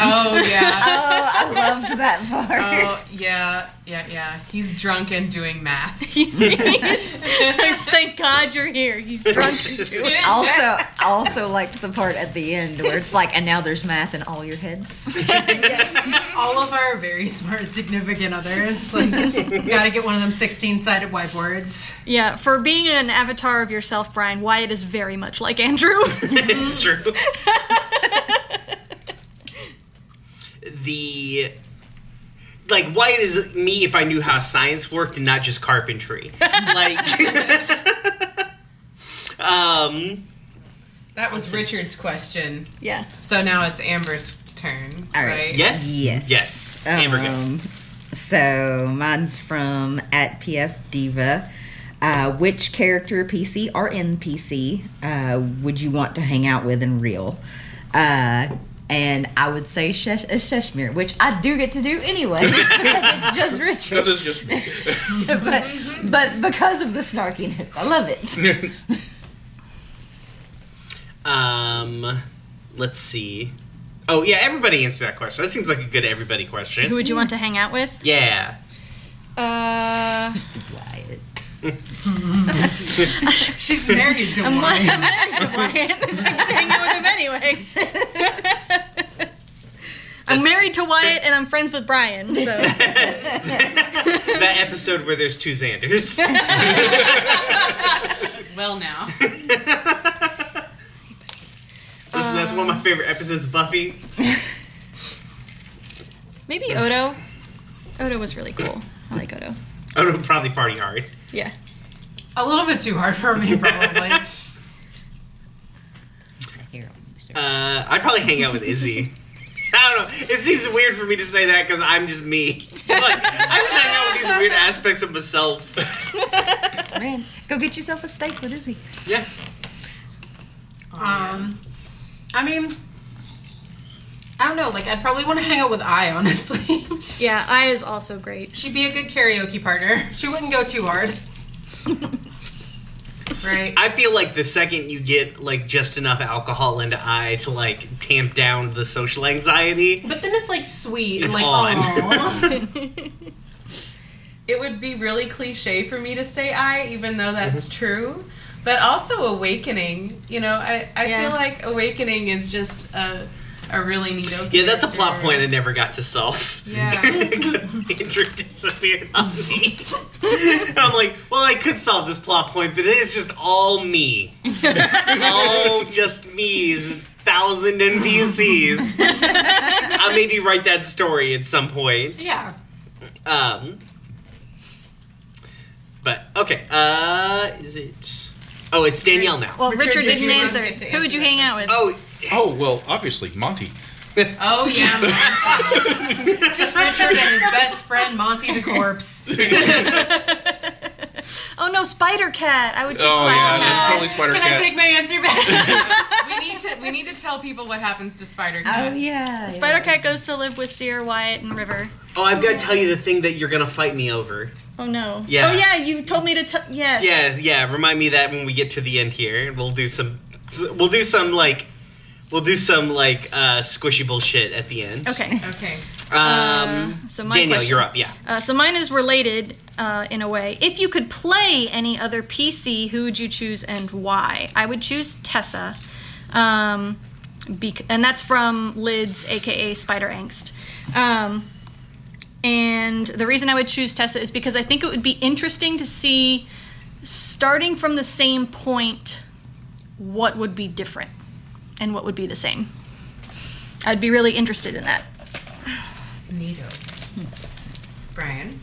yeah. Oh, I loved that part. Oh yeah, yeah, yeah. He's drunk and doing math. Thank God you're here. He's drunk and doing. Also, I also liked the part at the end where it's like, and now there's math in all your heads. All of our very smart significant others, like, gotta get one of them 16 sided whiteboards. Yeah, for being an avatar of yourself, Brian, Wyatt is very much like Andrew. it's true. the like white is me if I knew how science worked and not just carpentry. like um That was Richard's question. yeah. So now it's Amber's turn, All right? right. yes? Yes. Yes. Amber go. Um, so mine's from at PF Diva. Uh, which character, PC or NPC, uh, would you want to hang out with in real? Uh, and I would say Shesh- Sheshmir, which I do get to do anyway because it's just Richard. Because it's just me. but, but because of the snarkiness, I love it. Um let's see. Oh yeah, everybody answer that question. That seems like a good everybody question. Who would you want to hang out with? Yeah. Uh, Wyatt. She's married to I'm, one. I'm married to Wyatt. I get to hang out with him anyway. I'm married to Wyatt and I'm friends with Brian. So That episode where there's two Xanders. Well now. Listen, that's one of my favorite episodes Buffy. maybe Odo. Odo was really cool. I like Odo. Odo no, probably party hard. Yeah. A little bit too hard for me, probably. Here. Uh, I'd probably hang out with Izzy. I don't know. It seems weird for me to say that because I'm just me. like, I just hang out with these weird aspects of myself. Man, go get yourself a steak with Izzy. Yeah. Um, I mean, I don't know. Like, I'd probably want to hang out with I, honestly. Yeah, I is also great. She'd be a good karaoke partner. She wouldn't go too hard. Right. I feel like the second you get like just enough alcohol into I to like tamp down the social anxiety, But then it's like sweet. It's and like, on. it would be really cliche for me to say I, even though that's Mm-hmm. true. But also awakening, you know, I, I Yeah. feel like awakening is just a, a really neat. yeah, that's a plot point I never got to solve. Yeah. because Andrew disappeared on me. and I'm like, well, I could solve this plot point, but then it's just all me. all just me's, thousand NPCs. I'll maybe write that story at some point. yeah. Um, but okay, uh, is it? Oh, it's Danielle now. Well, Richard, Richard, did didn't you answer. get Who would you hang out with? Oh, Oh well, obviously Monty. Oh yeah. Just Richard and his best friend, Monty the Corpse. Oh no, Spider Cat. I would choose Oh Spider yeah, Cat. that's totally Spider Can Cat. I take my answer back? we need to we need to tell people what happens to Spider Cat. Oh Cat. yeah. Spider Cat goes to live with Seer, Wyatt, and River. oh, I've got to tell you the thing that you're gonna fight me over. Oh no. Yeah. Oh yeah, you told me to. T- yes. Yeah, yeah. Remind me that when we get to the end here. We'll do some. We'll do some like. We'll do some like uh, squishy bullshit at the end. Okay. Okay. Um, So my Danielle, question- you're up. Yeah. Uh, so mine is related uh, in a way. If you could play any other PC, who would you choose and why? I would choose Tessa, um, bec- and that's from Lids, aka Spider Angst. Um, and the reason I would choose Tessa is because I think it would be interesting to see, starting from the same point, what would be different and what would be the same. I'd be really interested in that. Neato. Brian.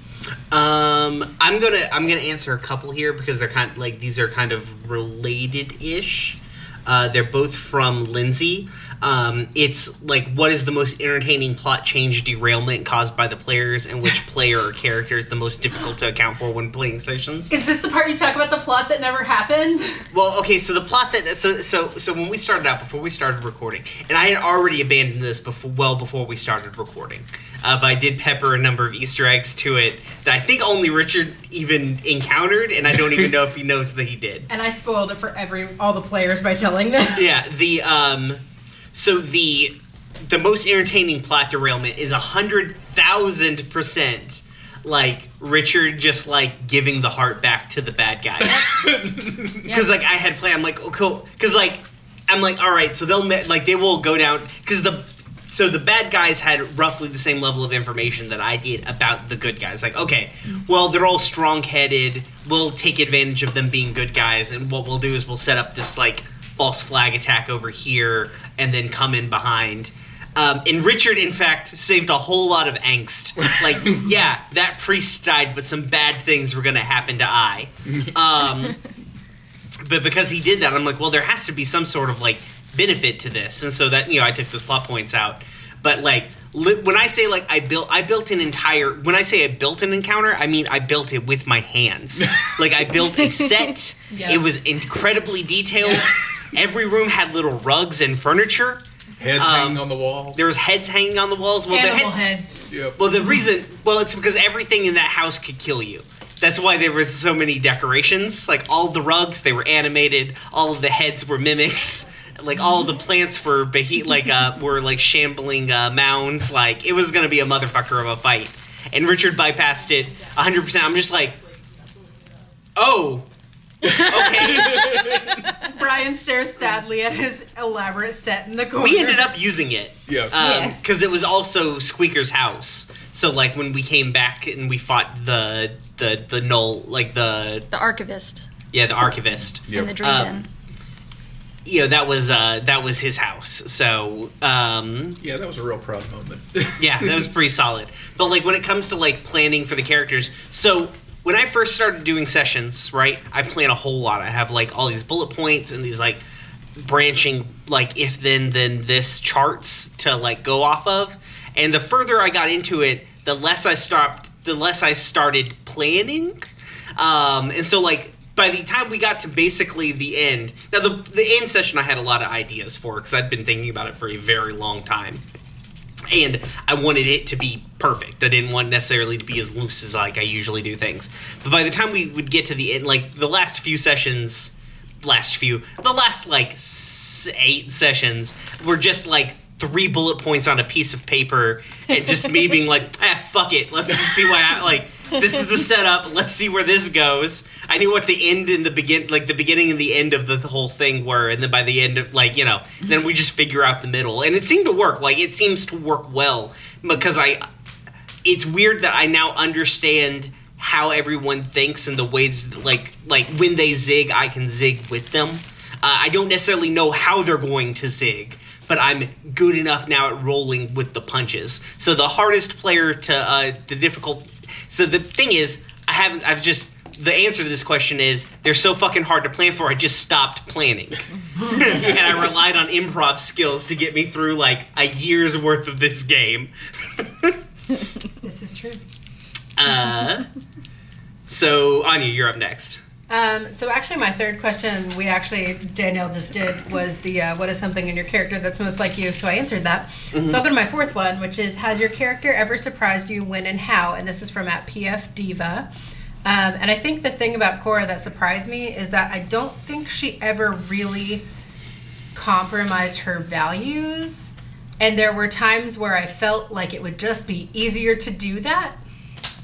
Um, I'm gonna I'm gonna answer a couple here because they're kind of like these are kind of related ish. Uh, they're both from Lindsay. Um, it's like what is the most entertaining plot change derailment caused by the players, and which player or character is the most difficult to account for when playing sessions. Is this the part you talk about the plot that never happened? Well, okay, so the plot that so so so when we started out before we started recording, and I had already abandoned this before well before we started recording, uh, but I did pepper a number of Easter eggs to it that I think only Richard even encountered, and I don't even know if he knows that he did. And I spoiled it for every all the players by telling them. Yeah, the um, so the the most entertaining plot derailment is a hundred thousand percent like Richard just like giving the heart back to the bad guys. Because like I had planned, I'm like, oh cool. Because like I'm like, all right, so they'll ne- like they will go down because the so the bad guys had roughly the same level of information that I did about the good guys. Like, okay, mm. well they're all strong headed. We'll take advantage of them being good guys, and what we'll do is we'll set up this like false flag attack over here, and then come in behind. Um, and Richard, in fact, saved a whole lot of angst. Like, yeah, that priest died, but some bad things were going to happen to I. Um, but because he did that, I'm like, well, there has to be some sort of like benefit to this, and so that you know, I took those plot points out. But like, li- when I say like I built, I built an entire. When I say I built an encounter, I mean I built it with my hands. like I built a set. Yeah. It was incredibly detailed. Every room had little rugs and furniture. Heads Um, hanging on the walls. There was heads hanging on the walls. Well, the Animal heads, heads. Yep. well, the reason, well, it's because everything in that house could kill you. That's why there was so many decorations. Like all the rugs, they were animated. All of the heads were mimics. Like all of the plants were behe- like uh, were like shambling uh, mounds. Like it was gonna be a motherfucker of a fight. And Richard bypassed it 100. percent I'm just like, oh, okay. Brian stares sadly at his elaborate set in the corner. we ended up using it. Yeah. Yeah. because it was also Squeaker's house. So like when we came back and we fought the the the null like the The archivist yeah the archivist. Yep. in the dream Um. You know that was uh that was his house. So um yeah, that was a real proud moment. yeah that was pretty solid. But like when it comes to like planning for the characters, so when I first started doing sessions, right, I plan a whole lot. I have like all these bullet points and these like branching like if then then this charts to like go off of. And the further I got into it, the less I stopped the less I started planning. Um and so like by the time we got to basically the end, now the the end session I had a lot of ideas for because I'd been thinking about it for a very long time. And I wanted it to be perfect. I didn't want necessarily to be as loose as like I usually do things. But by the time we would get to the end, like the last few sessions, last few, the last like eight sessions were just like three bullet points on a piece of paper, and just me being like, ah, fuck it, let's just see what I, like. This is the setup. Let's see where this goes. I knew what the end and the begin, like the beginning and the end of the whole thing were, and then by the end of like you know, then we just figure out the middle, and it seemed to work. Like it seems to work well because I it's weird that I now understand how everyone thinks and the ways like like when they zig, I can zig with them. Uh, I don't necessarily know how they're going to zig, but I'm good enough now at rolling with the punches. So the hardest player to uh, the difficult. So the thing is, I haven't. I've just the answer to this question is they're so fucking hard to plan for. I just stopped planning, and I relied on improv skills to get me through like a year's worth of this game. This is true. Uh, so Anya, you're up next. Um, so actually, my third question we actually Danielle just did was the uh, what is something in your character that's most like you. So I answered that. So I'll go to my fourth one, which is has your character ever surprised you? When and how? And this is from at PF Diva. Um, and I think the thing about Cora that surprised me is that I don't think she ever really compromised her values. And there were times where I felt like it would just be easier to do that.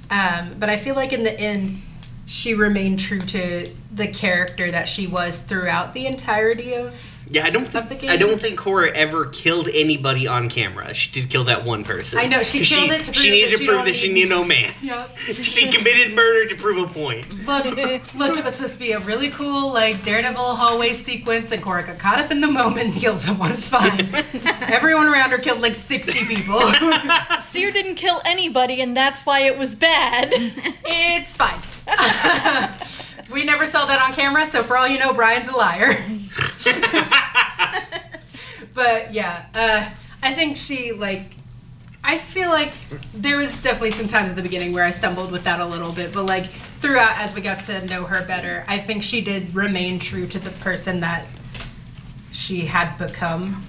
Um, but I feel like in the end, she remained true to the character that she was throughout the entirety of. Yeah, I don't. Of the Think, game? I don't think Cora ever killed anybody on camera. She did kill that one person. I know, she killed it to she prove needed that to she prove that she knew no man. Yep. She committed murder to prove a point. Look, look, it was supposed to be a really cool, like, Daredevil hallway sequence, and Cora got caught up in the moment and killed someone. It's fine. Everyone around her killed like 60 people. Seer didn't kill anybody, and that's why it was bad. it's fine. we never saw that on camera, so for all you know, Brian's a liar. but yeah, uh, I think she like. I feel like there was definitely some times at the beginning where I stumbled with that a little bit, but like throughout, as we got to know her better, I think she did remain true to the person that she had become.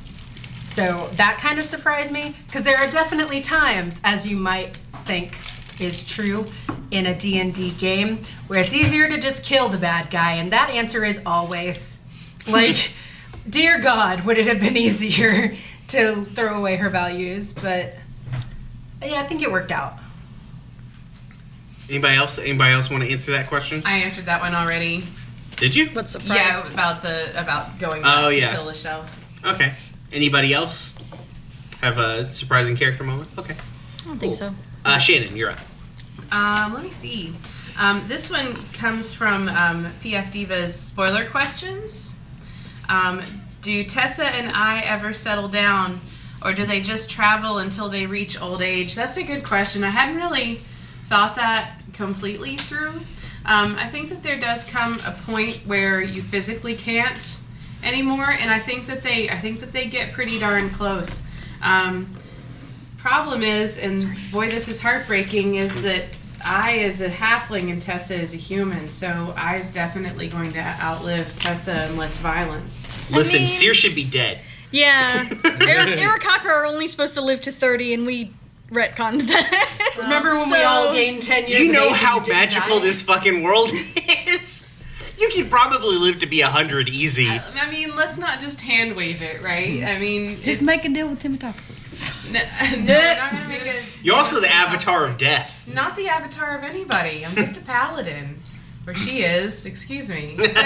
So that kind of surprised me because there are definitely times, as you might think is true in a D&D game, where it's easier to just kill the bad guy, and that answer is always like, dear God, would it have been easier to throw away her values? But yeah, I think it worked out. Anybody else? Anybody else want to answer that question? I answered that one already. Did you? What's surprised? Yeah, surprised? about the about going back Oh, to yeah. kill the show. Okay. Anybody else have a surprising character moment? Okay. I don't think so. Uh, Shannon, you're up. Um, let me see. Um, this one comes from um, PF Diva's spoiler questions. Um, do Tessa and I ever settle down, or do they just travel until they reach old age? That's a good question. I hadn't really thought that completely through. Um, I think that there does come a point where you physically can't anymore, and I think that they, I think that they get pretty darn close. Um, problem is, and boy, this is heartbreaking, is that I is a halfling and Tessa is a human, so I is definitely going to outlive Tessa unless violence. Listen, mean- Seer should be dead. Yeah. Eric, Eric Cocker are only supposed to live to 30, and we retconned that. Remember when we all gained 10 years You know how magical die? this fucking world is. You could probably live to be a hundred easy. I mean, let's not just hand wave it, right? I mean, Just it's- make a deal with Timotopoulos. No, no, we're not gonna make a. You're also the avatar of death. Not the avatar of anybody. I'm just a paladin. Or she is. Excuse me. So.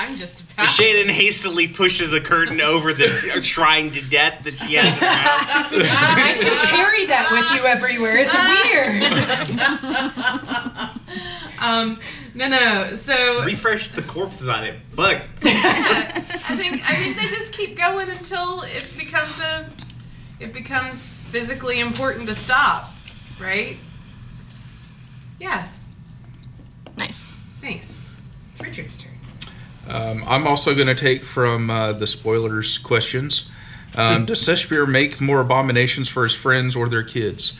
I'm just a paladin. Shannon hastily pushes a curtain over the shrine to death that she has. in her house. I can carry that with you everywhere. It's weird. Um, no, no. So Refresh the corpses on it. Fuck. I think I think they just keep going until it becomes a it becomes physically important to stop, right? Yeah. nice. Thanks. It's Richard's turn. Um, I'm also going to take from uh, the spoilers questions. Um, does Seshmir make more abominations for his friends or their kids?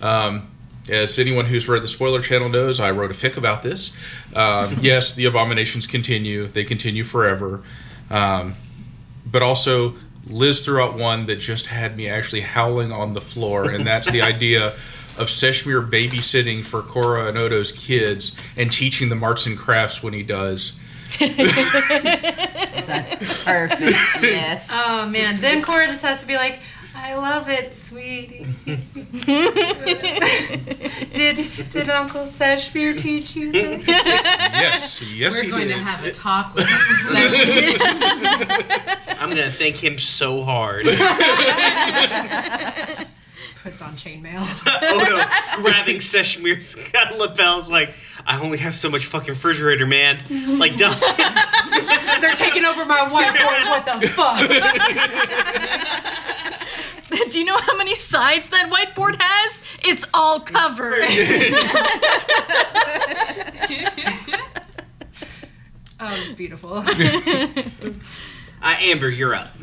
Um, as anyone who's read the spoiler channel knows, I wrote a fic about this. Um, yes, the abominations continue; they continue forever. Um, but also, Liz threw out one that just had me actually howling on the floor, and that's the idea of Seshmir babysitting for Cora and Odo's kids and teaching them arts and crafts when he does. That's perfect. Yes. Oh man, then Cora just has to be like, I love it, sweetie. did did Uncle Seshmir teach you this? Yes, yes, We're he going did. to have a talk with Session. I'm gonna thank him so hard. Puts on chainmail. Oh, Odo grabbing Seshmir's lapels like, I only have so much fucking refrigerator, man. Like, dumb. They're taking over my whiteboard. What the fuck? Do you know how many sides that whiteboard has? It's all covered. Oh, it's beautiful. Uh, Amber, you're up.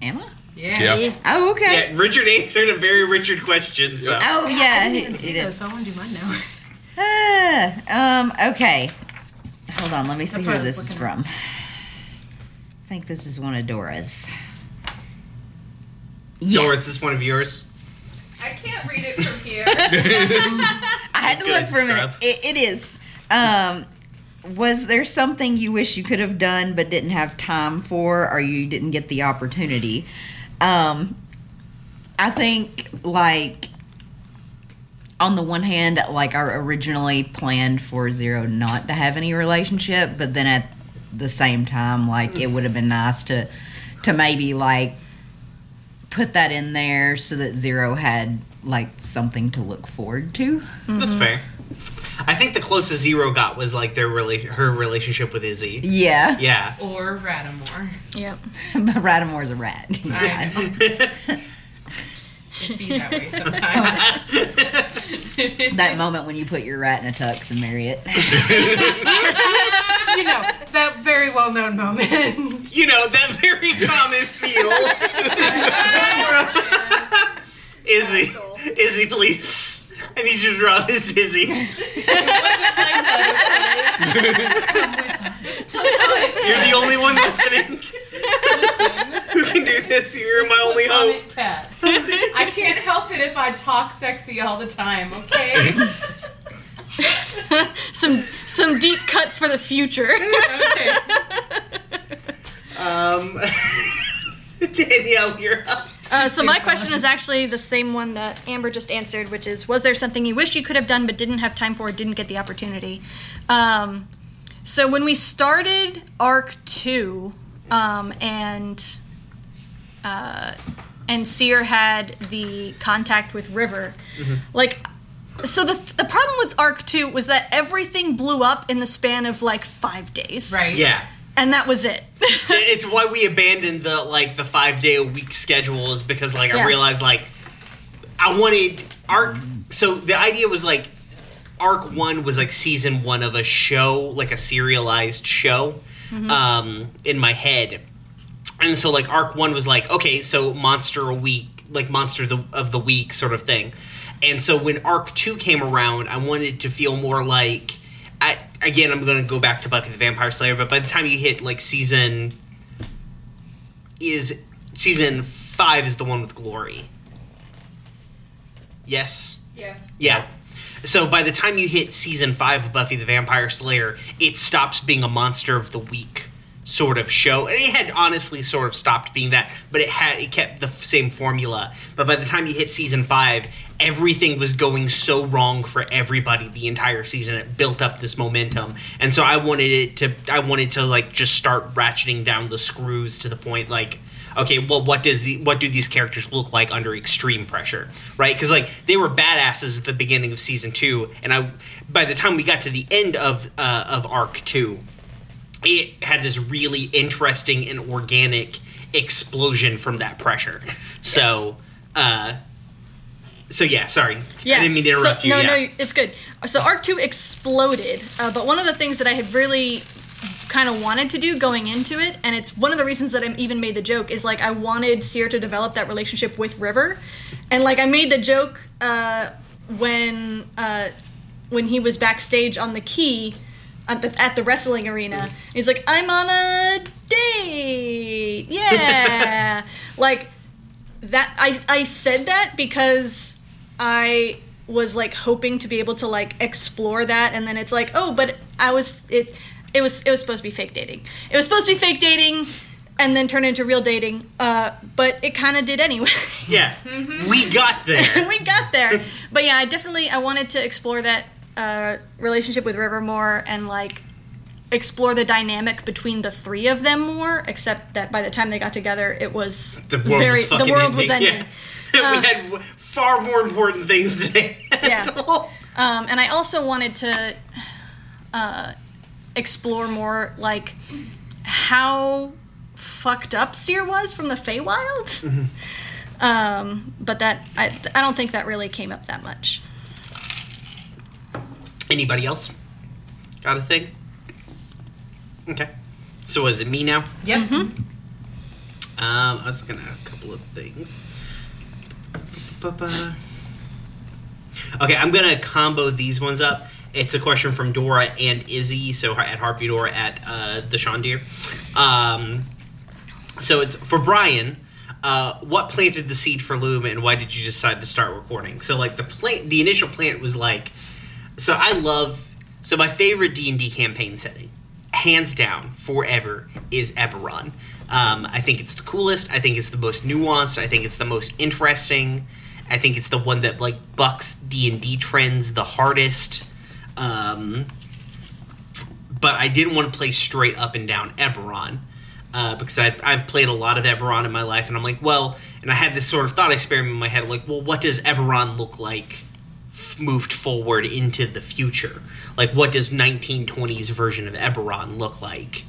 Emma? Yeah. Yeah. Oh, okay. Yeah, Richard answered a very Richard question. So. Oh, yeah. I didn't even see he did. those, so I want to do mine now. Ah, um, okay. Hold on, let me see That's what who this is looking from. I think this is one of Dora's. Yeah, Doris, is this one of yours? I can't read it from here. I had to Good, look for a minute. It, it is. Um, was there something you wish you could have done but didn't have time for, or you didn't get the opportunity? Um, I think like on the one hand, like I originally planned for Zero not to have any relationship, but then at the same time, like it would have been nice to to maybe like put that in there so that Zero had like something to look forward to. That's mm-hmm. fair. I think the closest Zero got was like their rela- her relationship with Izzy. Yeah, Yeah. Or Rattamore. yep. but Rattamore's a rat. He's I not. know. It'd be that way sometimes. That moment when you put your rat in a tux and marry it. you know, that very well known moment. you know, that very common feel. Izzy. Izzy, please. I need you to draw this Izzy. You're the only one listening who can do this. You're my only hope. Platonic pets. I can't help it if I talk sexy all the time, okay? Some some deep cuts for the future. okay. Um, Danielle, you're up. Uh, so my question is actually the same one that Amber just answered, which is: Was there something you wish you could have done but didn't have time for, didn't get the opportunity? Um, so when we started Arc Two, um, and uh, and Seer had the contact with River, like. So the the problem with Arc Two was that everything blew up in the span of like five days, Right. Yeah. And that was it. It's why we abandoned the like the five day a week schedule is because like I Yeah. realized like I wanted arc. So the idea was like arc one was like season one of a show, like a serialized show, um, in my head. And so like arc one was like okay, so monster a week, like monster the, of the week sort of thing. And so when arc two came around, I wanted to feel more like. Again, I'm going to go back to Buffy the Vampire Slayer, but by the time you hit like season is season five is the one with Glory. Yes. yeah. Yeah. So by the time you hit season five of Buffy the Vampire Slayer, it stops being a monster of the week sort of show. And it had honestly sort of stopped being that, but it had it kept the same formula. But by the time you hit season five, everything was going so wrong for everybody the entire season. It built up this momentum, and so I wanted it to. I wanted to like just start ratcheting down the screws to the point like okay, well, what does the what do these characters look like under extreme pressure, right? Because like they were badasses at the beginning of season two, and I by the time we got to the end of uh, of arc two, it had this really interesting and organic explosion from that pressure. So, uh, so yeah, sorry, yeah. I didn't mean to interrupt so, you. No, yeah. no, it's good. So Arc Two exploded, uh, but one of the things that I had really kind of wanted to do going into it, and it's one of the reasons that I even made the joke is like I wanted Seer to develop that relationship with River, and like I made the joke uh, when uh, when he was backstage on the key. At the, at the wrestling arena, he's like, "I'm on a date," Yeah. like that I I said that because I was like hoping to be able to like explore that and then it's like, "Oh, but I was it it was it was supposed to be fake dating. It was supposed to be fake dating and then turn into real dating. Uh but it kind of did anyway. Yeah, we got there. we got there. But yeah, I definitely I wanted to explore that uh, relationship with River more and like explore the dynamic between the three of them more. Except that by the time they got together, it was The world very was the world was ending. ending. Yeah. we had far more important things today. Yeah. Um, and I also wanted to uh, explore more like how fucked up Seer was from the Feywild. Mm-hmm. Um, but that I, I don't think that really came up that much. Anybody else got a thing? Okay. So was it me now? Yep. Um, I was gonna have a couple of things. Ba-ba. Okay, I'm gonna combo these ones up. It's a question from Dora and Izzy, so at Harpy Dora at uh, the Shondir. Um, so it's for Brian. Uh, what planted the seed for Luume, and why did you decide to start recording? So, like the plant, the initial plant was like, so I love. So my favorite D and D campaign setting, hands down, forever, is Eberron. Um, I think it's the coolest. I think it's the most nuanced. I think it's the most interesting. I think it's the one that like bucks D and D trends the hardest. Um, but I didn't want to play straight up and down Eberron uh, because I, I've played a lot of Eberron in my life, and I'm like, well, and I had this sort of thought experiment in my head, like, well, what does Eberron look like f- moved forward into the future? Like, what does 1920s version of Eberron look like?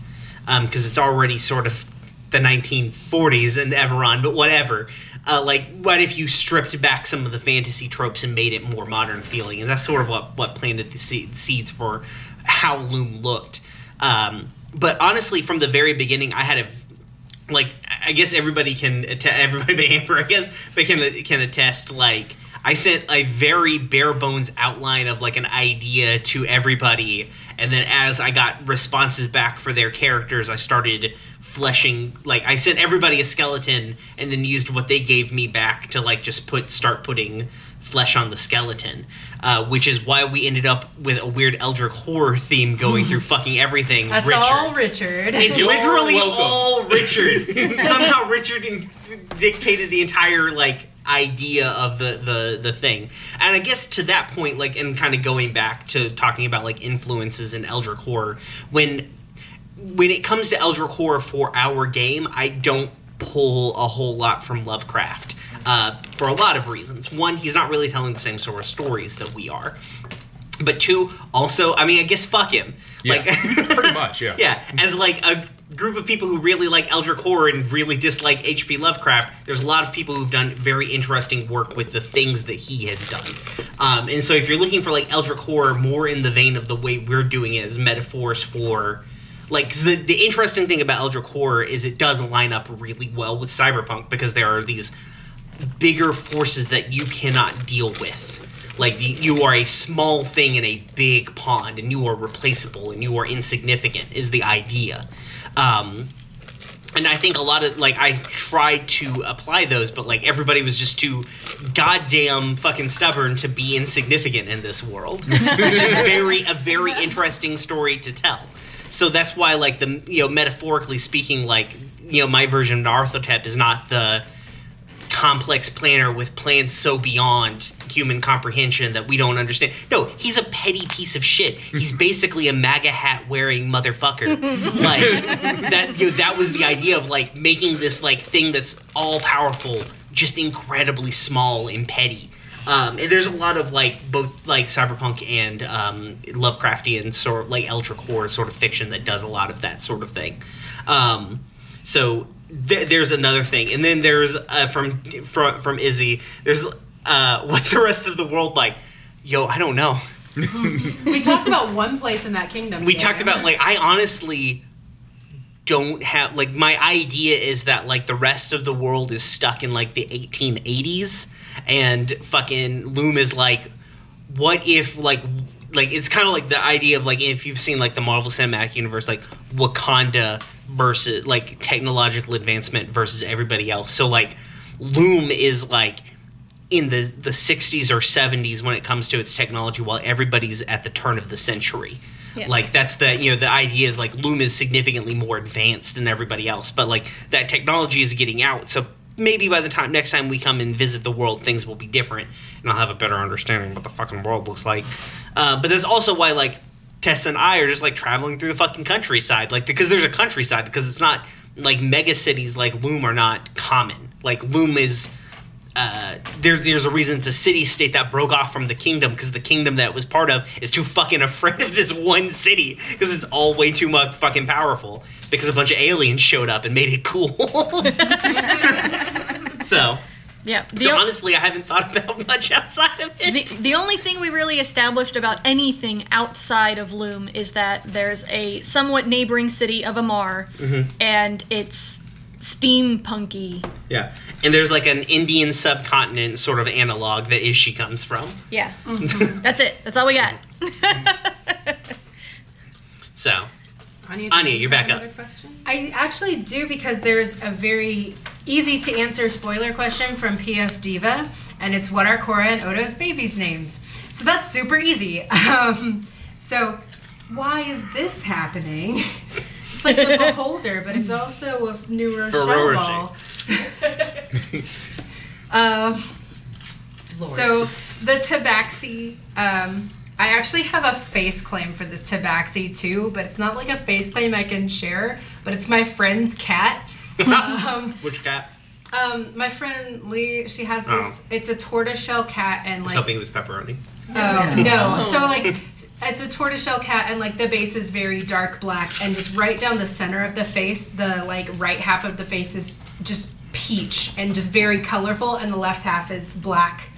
Because it's already sort of the 1940s in Eberron, but whatever. Uh, like, what if you stripped back some of the fantasy tropes and made it more modern feeling? And that's sort of what, what planted the seed, seeds for how Luume looked. Um, but honestly, from the very beginning, I had a like I guess everybody can everybody the Amber I guess they can can attest like I sent a very bare bones outline of like an idea to everybody and then as I got responses back for their characters I started fleshing like I sent everybody a skeleton and then used what they gave me back to like just put start putting flesh on the skeleton uh, which is why we ended up with a weird Eldritch horror theme going through fucking everything That's Richard. all Richard. It's You're literally welcome. all Richard. Somehow Richard in- dictated the entire like idea of the the the thing. And I guess to that point, like, and kind of going back to talking about like influences in Eldritch horror, when when it comes to Eldritch horror for our game, I don't pull a whole lot from Lovecraft uh, for a lot of reasons. One, he's not really telling the same sort of stories that we are. But two, also, I mean, I guess fuck him. Yeah, Like, pretty much, yeah. yeah, as like a group of people who really like Eldritch horror and really dislike H.P. Lovecraft, there's a lot of people who've done very interesting work with the things that he has done. Um, and so, if you're looking for like Eldritch horror more in the vein of the way we're doing it as metaphors for. Like the the interesting thing about Eldritch horror is it does line up really well with cyberpunk because there are these bigger forces that you cannot deal with. Like the, you are a small thing in a big pond, and you are replaceable, and you are insignificant. Is the idea, um, and I think a lot of like I tried to apply those, but like everybody was just too goddamn fucking stubborn to be insignificant in this world, which is very a very interesting story to tell. So that's why, like the you know, metaphorically speaking, like you know, my version of Nyarlathotep is not the complex planner with plans so beyond human comprehension that we don't understand. No, he's a petty piece of shit. He's basically a MAGA hat wearing motherfucker. like that. You know, that was the idea of like making this like thing that's all powerful, just incredibly small and petty. Um, and there's a lot of like both like cyberpunk and um, Lovecraftian sort of like Eldritch horror sort of fiction that does a lot of that sort of thing. Um, so th- there's another thing, and then there's uh, from from from Izzy. There's uh, what's the rest of the world like? Yo, I don't know. we talked about one place in that kingdom. We together. talked about like I honestly don't have like my idea is that like the rest of the world is stuck in like the 1880s and fucking Luume is like what if like like it's kind of like the idea of like if you've seen like the Marvel Cinematic Universe like Wakanda versus like technological advancement versus everybody else. So like Luume is like in the the 60s or 70s when it comes to its technology while everybody's at the turn of the century. Yeah. Like that's the you know the idea is like Luume is significantly more advanced than everybody else, but like that technology is getting out. So maybe by the time next time we come and visit the world, things will be different, and I'll have a better understanding of what the fucking world looks like. Uh, but that's also why like Tessa and I are just like traveling through the fucking countryside, like because there's a countryside because it's not like mega cities like Luume are not common. Like Luume is uh, there, there's a reason it's a city state that broke off from the kingdom because the kingdom that it was part of is too fucking afraid of this one city because it's all way too much fucking powerful because a bunch of aliens showed up and made it cool. so, Yeah. So o- honestly, I haven't thought about much outside of it. the, the only thing we really established about anything outside of Luume is that there's a somewhat neighboring city of Amar, Mm-hmm. and it's steampunky. yeah, and there's like an Indian subcontinent sort of analog that Ishi comes from. Yeah. That's it. That's all we got. So, Anya, Anya, you you're back up. Question? I actually do because there's a very easy to answer spoiler question from PF Diva, and it's what are Cora and Odo's babies' names? So that's super easy. Um, so, why is this happening? It's like the beholder, but it's also a New Rochelle Rocher. ball. um, so the tabaxi, um, I actually have a face claim for this tabaxi too, but it's not like a face claim I can share. But it's my friend's cat. Um, which cat? um, my friend Lee, she has this. Oh. It's a tortoiseshell cat, and I was like hoping it was pepperoni. Oh no! So like, it's a tortoiseshell cat, and like the base is very dark black, and just right down the center of the face, the like right half of the face is just peach and just very colorful, and the left half is black,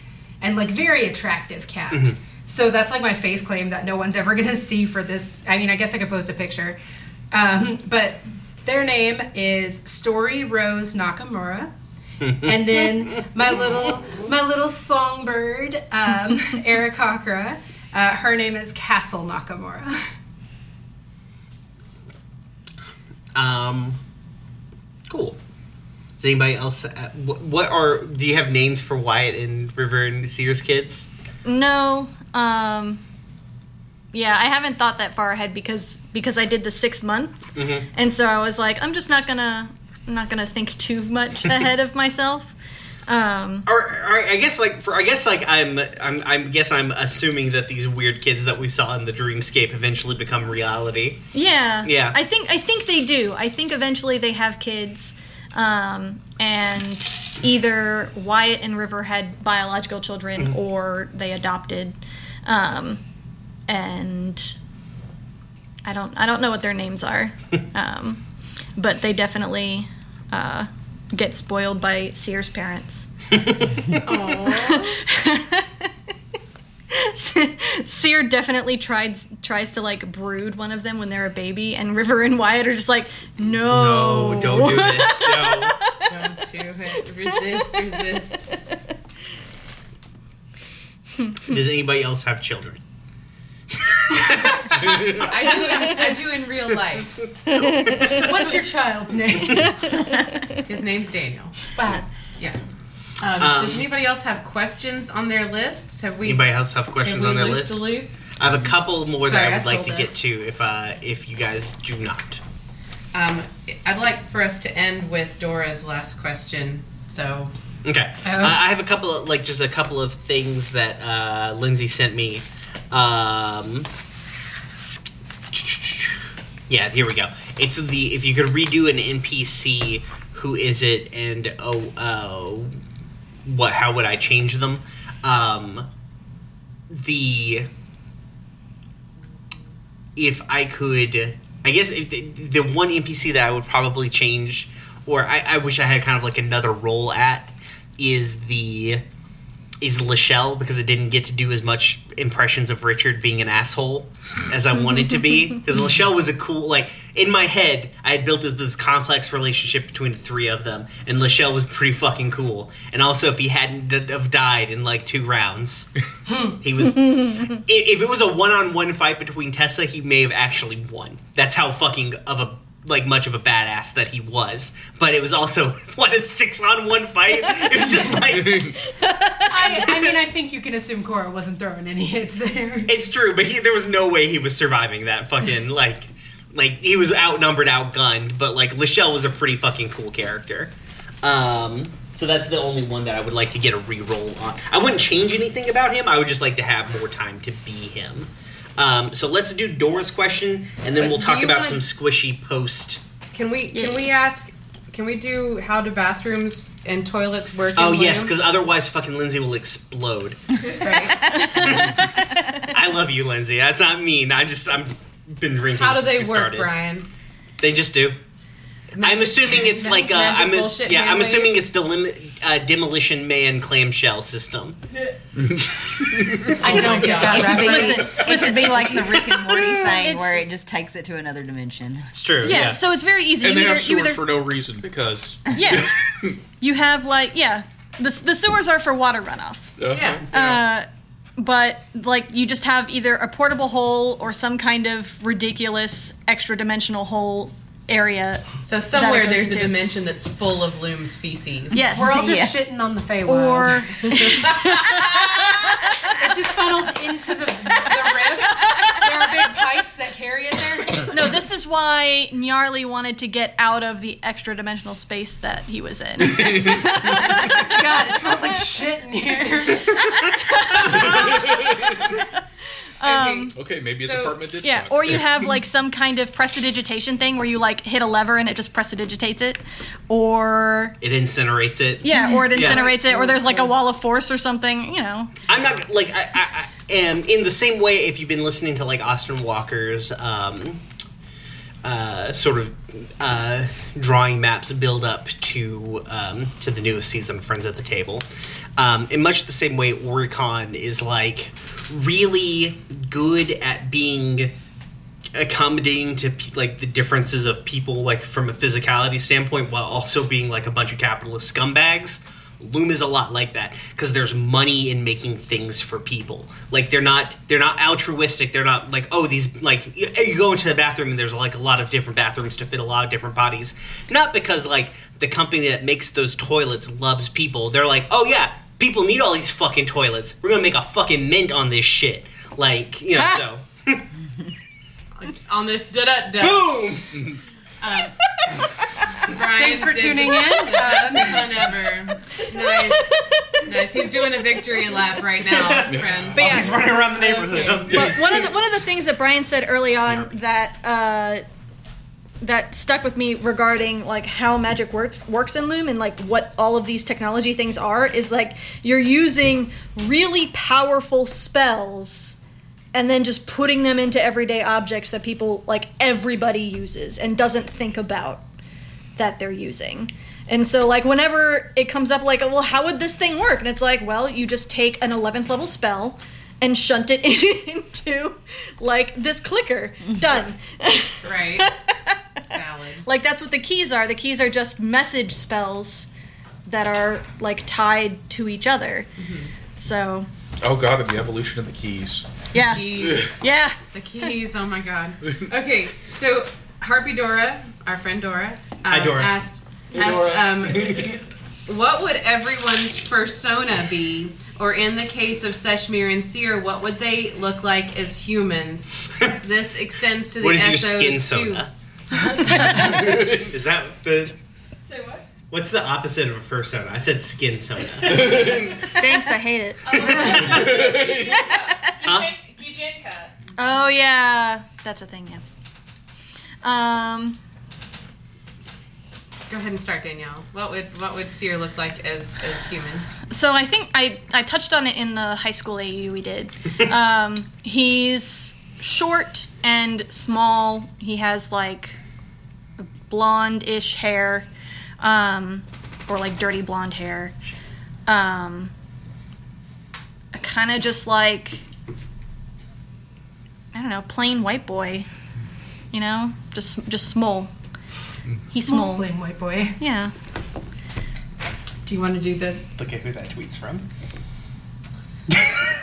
and like very attractive cat. So that's like my face claim that no one's ever gonna see for this. I mean, I guess I could post a picture, um, but their name is Story Rose Nakamura and then my little my little songbird, um, Aarakocra, uh, her name is Castle Nakamura. Um, cool. Does anybody else? Uh, what, what are? Do you have names for Wyatt and River and Seer's kids? No. Um yeah, I haven't thought that far ahead because because I did the 6 month. Mhm. And so I was like I'm just not going to I'm not to think too much ahead of myself. Um Or, or I guess like for I guess like I'm I'm I guess I'm assuming that these weird kids that we saw in the dreamscape eventually become reality. yeah. Yeah. I think I think they do. I think eventually they have kids um and either Wyatt and River had biological children or they adopted um and I don't I don't know what their names are. um, but they definitely uh, get spoiled by Seer's parents. Sear definitely tries tries to like brood one of them when they're a baby, and River and Wyatt are just like, no, No, don't do this. No. Don't do it. Resist, resist. Does anybody else have children? I do. In, I do in real life. What's your child's name? His name's Daniel. Wow. Yeah. Um, Um, does anybody else have questions on their lists? Have we? Anybody else have have questions we on their looped list? the loop? I have a couple more Sorry, that I I would like to stole get this. to if uh, if you guys do not. Um, I'd like for us to end with Dora's last question. So Okay. Uh, I have a couple of like just a couple of things that uh, Lindsay sent me. Um, yeah, here we go. It's the if you could redo an NPC, who is it, and oh, uh, what? How would I change them? Um, the if I could, I guess if the, the one NPC that I would probably change, or I, I wish I had kind of like another role at, is the is Lachelle because it didn't get to do as much impressions of Richard being an asshole as I wanted to be. Because Lachelle was a cool like in my head I had built this, this complex relationship between the three of them, and Lachelle was pretty fucking cool. And also, if he hadn't d- have died in like two rounds, he was. if it was a one-on-one fight between Tessa, he may have actually won. That's how fucking of a like much of a badass that he was, but it was also what a six on one fight. It was just like I, I mean, I think you can assume Cora wasn't throwing any hits there. it's true, but he there was no way he was surviving that fucking like like he was outnumbered, outgunned, but like Lachelle was a pretty fucking cool character. Um, so that's the only one that I would like to get a re-roll on. I wouldn't change anything about him. I would just like to have more time to be him. Um, so let's do Dora's question, and then But we'll talk about wanna- some squishy post. Can we can we ask? Can we do how do bathrooms and toilets work? Oh in yes, because otherwise, fucking Lindsay will explode. I love you, Lindsay. That's not mean. I just I'm been drinking. How do since they work, started. Brian? They just do. I'm assuming it's Ma- like uh, magic I'm bullshit yeah man I'm wave? assuming it's delim- uh, demolition man clamshell system. I don't get that It could, be, reference. it could be like the Rick and Morty thing It's- where it just takes it to another dimension. It's true. Yeah, Yeah. so it's very easy. And you they either, have sewers either for no reason because. yeah, you have like yeah, the the sewers are for water runoff. Uh-huh. Yeah. Uh, but like you just have either a portable hole or some kind of ridiculous extra dimensional hole area. So somewhere goes there's a into- dimension that's full of Luume's feces. Yes. We're all just Yes. shitting on the Feywild. or it just funnels into the, the rifts. There are big pipes that carry it there. no, this is why Gnarly wanted to get out of the extra dimensional space that he was in. God, it smells like shit in here. Okay. Okay, maybe his So- apartment did Yeah, suck. or you have like some kind of prestidigitation thing where you like hit a lever and it just prestidigitates it, or it incinerates it. yeah, or it Yeah. incinerates it, or there's like a wall of force or something. You know, I'm not like I, I, I am in the same way. If you've been listening to like Austin Walker's um, uh, sort of uh, drawing maps build up to um, to the newest season of Friends at the Table, um, in much the same way, Oricon is like really good at being accommodating to like the differences of people like from a physicality standpoint while also being like a bunch of capitalist scumbags. Luume is a lot like that because there's money in making things for people. Like they're not they're not altruistic. They're not like oh these like you, you go into the bathroom and there's like a lot of different bathrooms to fit a lot of different bodies. Not because like the company that makes those toilets loves people. They're like oh yeah people need all these fucking toilets we're gonna make a fucking mint on this shit like you know so On this da da da. boom Um, Brian Thanks for tuning in. the best fun ever. Nice, nice. He's doing a victory lap right now, friends. But yeah. He's running around the neighborhood. Okay. But one of the one of the things that Brian said early on that uh, that stuck with me regarding like how magic works works in Luume and like what all of these technology things are is like you're using really powerful spells and then just putting them into everyday objects that people like everybody uses and doesn't think about that they're using. And so like whenever it comes up like well how would this thing work? And it's like well you just take an 11th level spell and shunt it into like this clicker. Mm-hmm. Done. Right. Valid. like that's what the keys are. The keys are just message spells that are like tied to each other. So Oh god, and the evolution of the keys. yeah. Keys. Yeah. The keys. Oh my god. Okay, so Harpy Dora, our friend Dora, um, Hi, Dora. asked asked um, what would everyone's persona be, or in the case of Seshmir and Seer, what would they look like as humans? This extends to the What is your skin too. soda? is that the Say what? what's the opposite of a persona? I said skin soda. Thanks, I hate it. Huh? Gijinka. Oh yeah, that's a thing. Yeah. Um. Go ahead and start, Danielle. What would what would Seer look like as as human? So I think I I touched on it in the high school AU we did. um, he's short and small. He has like blonde-ish hair, um, or like dirty blonde hair. Um, kind of just like I don't know, plain white boy. You know, just just small. He's small. Plain white boy. Yeah. Do you want to do the? Look at who that tweet's from.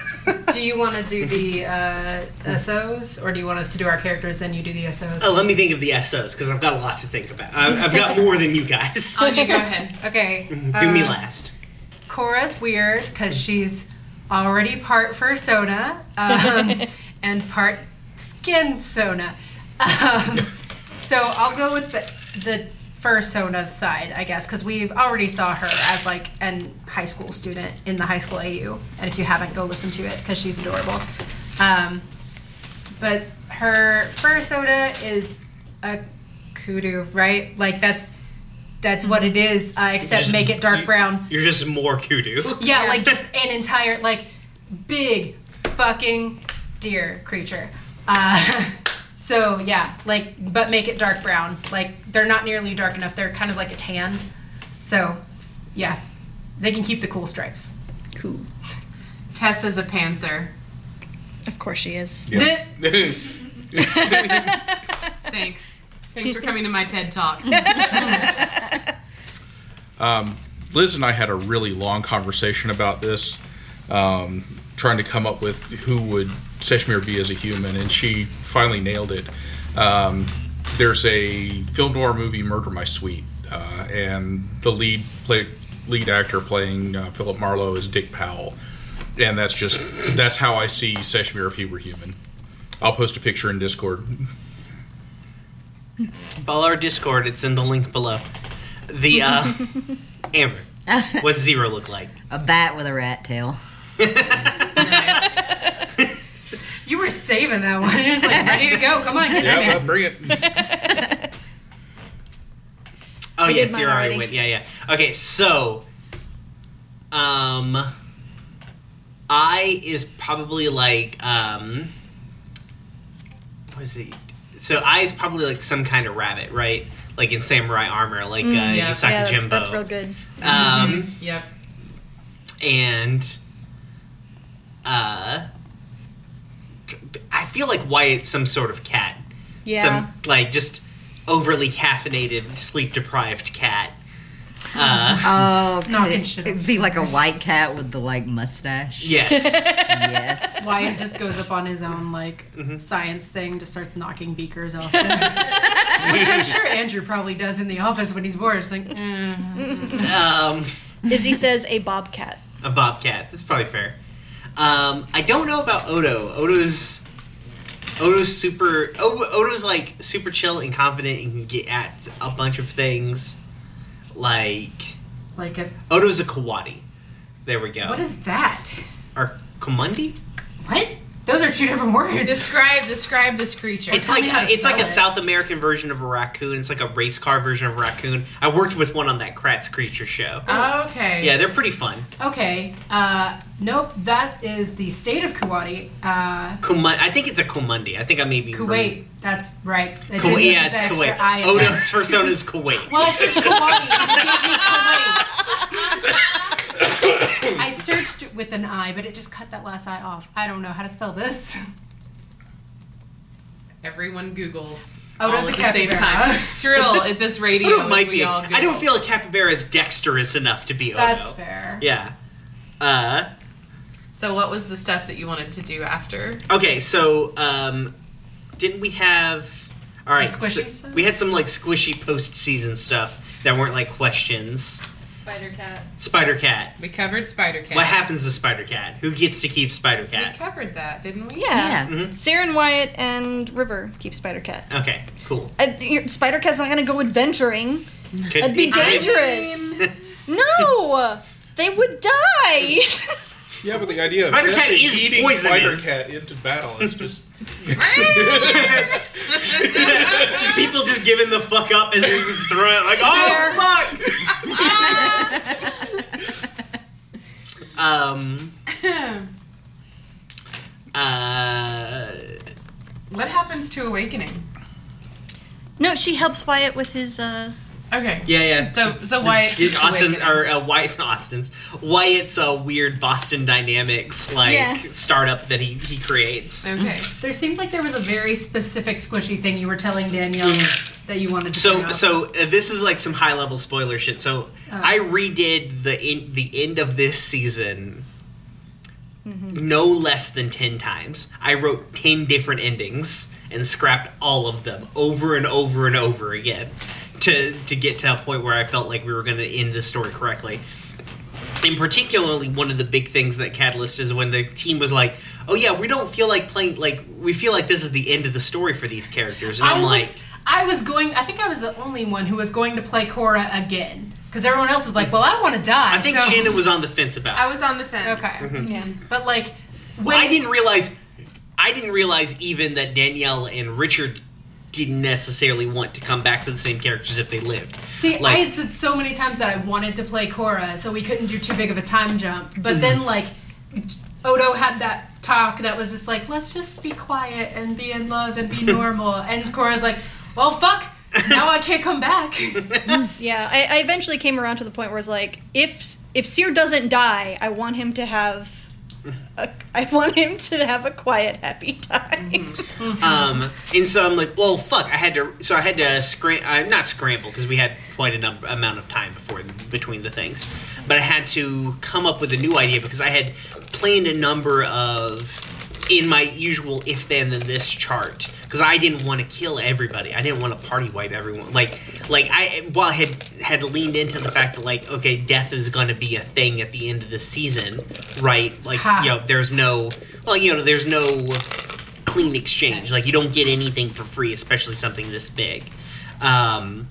Do you want to do the uh, SOs, or do you want us to do our characters, then you do the SOs? Oh, let me think of the SOs because I've got a lot to think about. I've, I've got more than you guys. Anya, go ahead. Okay. Do me uh, last. Cora's weird because she's already part fursona um, and part skin sona. Um, so I'll go with the the fursona side, I guess, because we've already saw her as like an high school student in the high school AU, and if you haven't, go listen to it because she's adorable. Um, but her fursona is a kudu, right? Like that's that's what it is, uh, except Just- make it dark you- brown. You're just more kudu. Yeah, like just an entire like big fucking deer creature. Uh, so yeah, like but make it dark brown. Like they're not nearly dark enough. They're kind of like a tan. So yeah, they can keep the cool stripes. Cool. Tessa's a panther. Of course she is. Yeah. Thanks. Thanks for coming to my TED Talk. Liz and I had a really long conversation about this, um, trying to come up with who would Seshmir be as a human, and she finally nailed it. Um, there's a film noir movie, Murder My Sweet, uh, and the lead play, lead actor playing uh, Philip Marlowe is Dick Powell, and that's just that's how I see Seshmir if he were human. I'll post a picture in Discord. Follow our Discord. It's in the link below. The uh, Amber. What's zero look like? A bat with a rat tail. nice. You were saving that one. You're just like ready to go. Come on, get Yeah, in well, bring it. Oh I yeah, did mine zero already already. went. Yeah, yeah. Okay, so um I is probably like um what is it? So I is probably like some kind of rabbit, right? Like in samurai armor, like uh, yeah. Usagi yeah, that's, Jimbo. that's real good. Um Yep. and uh I feel like Wyatt's some sort of cat. Yeah. Some like just overly caffeinated, sleep deprived cat. Uh Oh, could Knocking it, it'd be like a white cat with the like mustache. yes. yes. Wyatt just goes up on his own like Mm-hmm. science thing, just starts knocking beakers off. Which I'm sure Andrew probably does in the office when he's bored. It's like, eh. um Izzy says a bobcat. a bobcat. That's probably fair. Um, I don't know about Odo. Odo's Odo's super. Odo's like super chill and confident and can get at a bunch of things. Like like a, Odo's a Kawadi. There we go. what is that? or Komundi? What? Those are two different words. Describe describe this creature. It's tell like me how to it's like a spell. South American version of a raccoon. It's like a race car version of a raccoon. I worked with one on that Kratts' Creature show. okay. Yeah, they're pretty fun. Okay. Uh, nope. That is the state of Kuwait. Uh, Kumu- I think it's a Komundi. I think I may be Kuwait. That's right. It didn't Kuwait. get Yeah, the it's extra Kuwait. I in there. Odo's persona is Kuwait. Well, I searched Kuwait. and it gave me Kuwait. I searched with an I, but it just cut that last I off. I don't know how to spell this. Everyone Googles. Oh, all there's at the same time. Thrill at this radio. Odo might we be. all I don't feel like capybara is dexterous enough to be Odo. That's fair. Yeah. Uh, So, what was the stuff that you wanted to do after? okay, so um, didn't we have? All right, squishy so stuff? we had some like squishy post-season stuff that weren't like questions. Spider cat. Spider Cat. We covered Spider Cat. What happens to Spider Cat? Who gets to keep Spider Cat? We covered that, didn't we? Yeah. Yeah. Mhm. Siren Wyatt and River keep Spider Cat. Okay, cool. Uh, Spider Cat's not gonna go adventuring. Could That'd be I- dangerous. no, they would die. Yeah, but the idea Spider of Cat Jesse is eating Spider. Cat into battle is just just people just giving the fuck up as they just throw it like, oh fuck. um. Uh. What happens to Awakening? no, she helps Wyatt with his. uh Okay. Yeah, yeah. So, so Wyatt Get keeps Austin awakening. or uh, Wyatt Austin's Wyatt's uh, weird Boston Dynamics like Yeah. startup that he he creates. Okay. There seemed like there was a very specific squishy thing you were telling Danielle that you wanted to bring So up. so uh, this is like some high level spoiler shit. So I redid the in, the end of this season no less than 10 times. I wrote 10 different endings and scrapped all of them over and over and over again to to get to a point where I felt like we were going to end the story correctly. And particularly one of the big things that Catalyst is when the team was like, "Oh yeah, we don't feel like playing like we feel like this is the end of the story for these characters." And I'm I like, was, I was going. I think I was the only one who was going to play Cora again because everyone else was like, "Well, I want to die." I think so- Shannon was on the fence about. it. I was on the fence. Okay, mm-hmm. Yeah. but like, when Well, I didn't realize. I didn't realize even that Danielle and Richard didn't necessarily want to come back to the same characters if they lived. See, Like- I had said so many times that I wanted to play Cora, so we couldn't do too big of a time jump. But Mm-hmm. then, like, Odo had that talk that was just like, let's just be quiet and be in love and be normal. and Cora's like, well, fuck, now I can't come back. Yeah, I, I eventually came around to the point where it's like, if if Seer doesn't die, I want him to have, a, I want him to have a quiet, happy time. Um, and so I'm like, well, fuck. I had to. So I had to scram. Uh, not scramble because we had quite a number, amount of time before between the things. But I had to come up with a new idea because I had planned a number of in my usual if then then this chart because I didn't want to kill everybody. I didn't want to party wipe everyone. Like like I while I had had leaned into the fact that like okay death is going to be a thing at the end of the season, right? Like Ha. you know there's no well you know there's no clean exchange. Like you don't get anything for free, especially something this big. Um,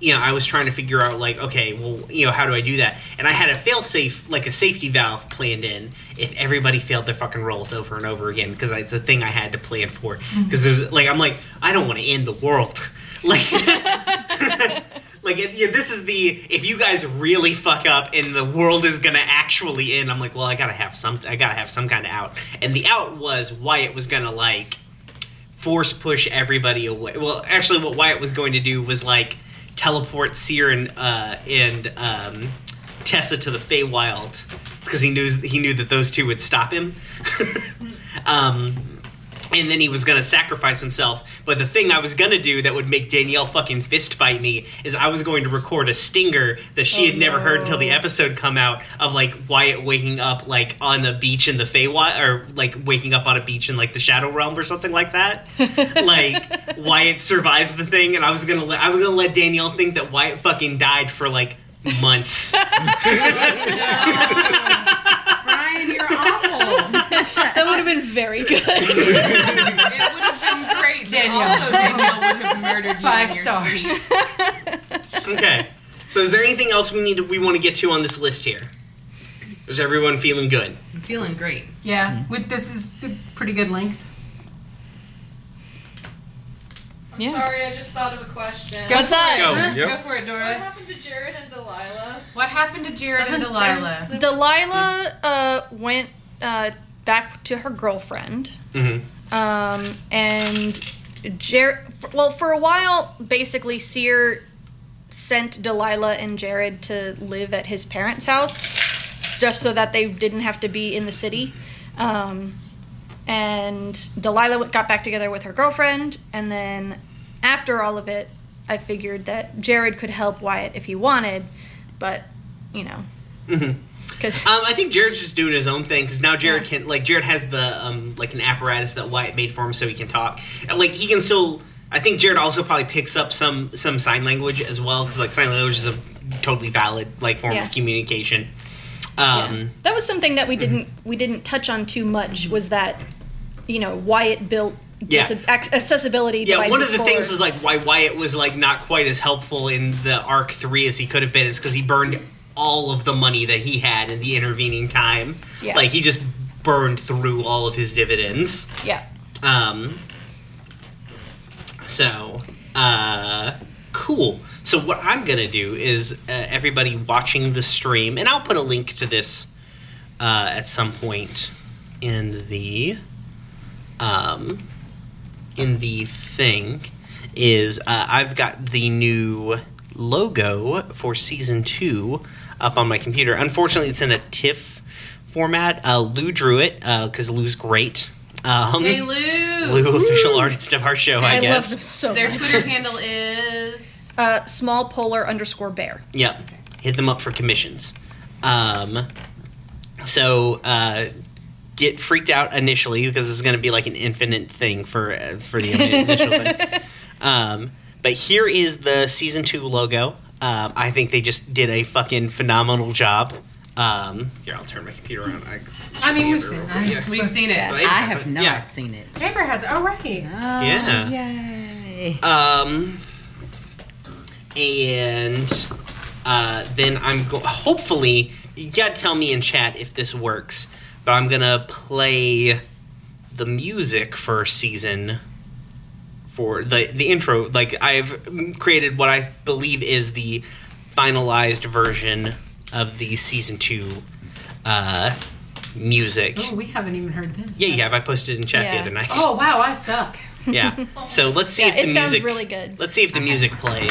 you know, I was trying to figure out like, okay, well, you know, how do I do that? And I had a fail safe, like a safety valve planned in if everybody failed their fucking rolls over and over again because it's a thing I had to plan for. Mm-hmm. Because there's like, I'm like, I don't want to end the world, like. Like yeah, this is the if you guys really fuck up and the world is gonna actually end. I'm like, well, I gotta have some. I gotta have some kind of out. And the out was Wyatt was gonna like force push everybody away. Well, actually, what Wyatt was going to do was like teleport Seer and uh, and um, Tessa to the Feywild because he knew he knew that those two would stop him. um, and then he was gonna sacrifice himself. But the thing I was gonna do that would make Danielle fucking fist fight me is I was going to record a stinger that she oh, had never heard until the episode come out of like Wyatt waking up like on the beach in the Feywild or like waking up on a beach in like the Shadow Realm or something like that. like Wyatt survives the thing, and I was gonna let I was gonna let Danielle think that Wyatt fucking died for like months. Brian, you're awful. That would have been very good. it would have been great. Danielle. Also, Danielle would have murdered you Five in your stars. okay. So is there anything else we need to, we want to get to on this list here? Is everyone feeling good? I'm feeling great. Yeah, with this is a pretty good length. Yeah. Sorry, I just thought of a question. Go What's up? Go. Huh? Yep. Go for it, Dora. What happened to Jared and Delilah? What happened to Jared and Doesn't Delilah? Jared- Delilah uh, went uh, back to her girlfriend. Mm-hmm. Um, and Jared, well, for a while, basically, Seer sent Delilah and Jared to live at his parents' house just so that they didn't have to be in the city. Um, and Delilah got back together with her girlfriend, and then after all of it, I figured that Jared could help Wyatt if he wanted, but you know, Um, I think Jared's just doing his own thing because now Jared can like Jared has the um like an apparatus that Wyatt made for him so he can talk. Like he can still. I think Jared also probably picks up some some sign language as well because like sign language is a totally valid like form Yeah. of communication. Yeah. Um, that was something that we didn't we didn't touch on too much was that you know Wyatt built Yeah. accessibility Yeah, devices one of the for- things is like why Wyatt was like not quite as helpful in the arc three as he could have been is because he burned all of the money that he had in the intervening time. Yeah. Like he just burned through all of his dividends. yeah Um. So, uh, cool. So what I'm gonna do is uh, everybody watching the stream, and I'll put a link to this uh, at some point in the um in the thing is uh, I've got the new logo for season two up on my computer. Unfortunately, it's in a TIFF format. Uh, Lou drew it because Lou's great. Um, Hey, Lou. Lou, official artist of our show, I, I love guess. them so Their much. Twitter handle is. uh, small polar underscore bear Yep. Hit them up for commissions. Um, So uh, get freaked out initially because this is going to be like an infinite thing for uh, for the initial thing. Um, but here is the season two logo. Um, I think they just did a fucking phenomenal job. Um, here, I'll turn my computer on. I, I mean, we've Yeah. seen that. We've seen it. Right? I have not Yeah. seen it. Paper has it. Oh, right. Yeah. Yay. Um, and uh, then I'm go- hopefully you gotta tell me in chat if this works. But I'm gonna play the music for season for the the intro. Like I've created what I believe is the finalized version of the season two uh, music. Oh, we haven't even heard this. Yeah, you have. I posted in chat the other night. Oh, wow. I suck. Yeah. So let's see Yeah, if the it sounds music. really good. Let's see if the music plays.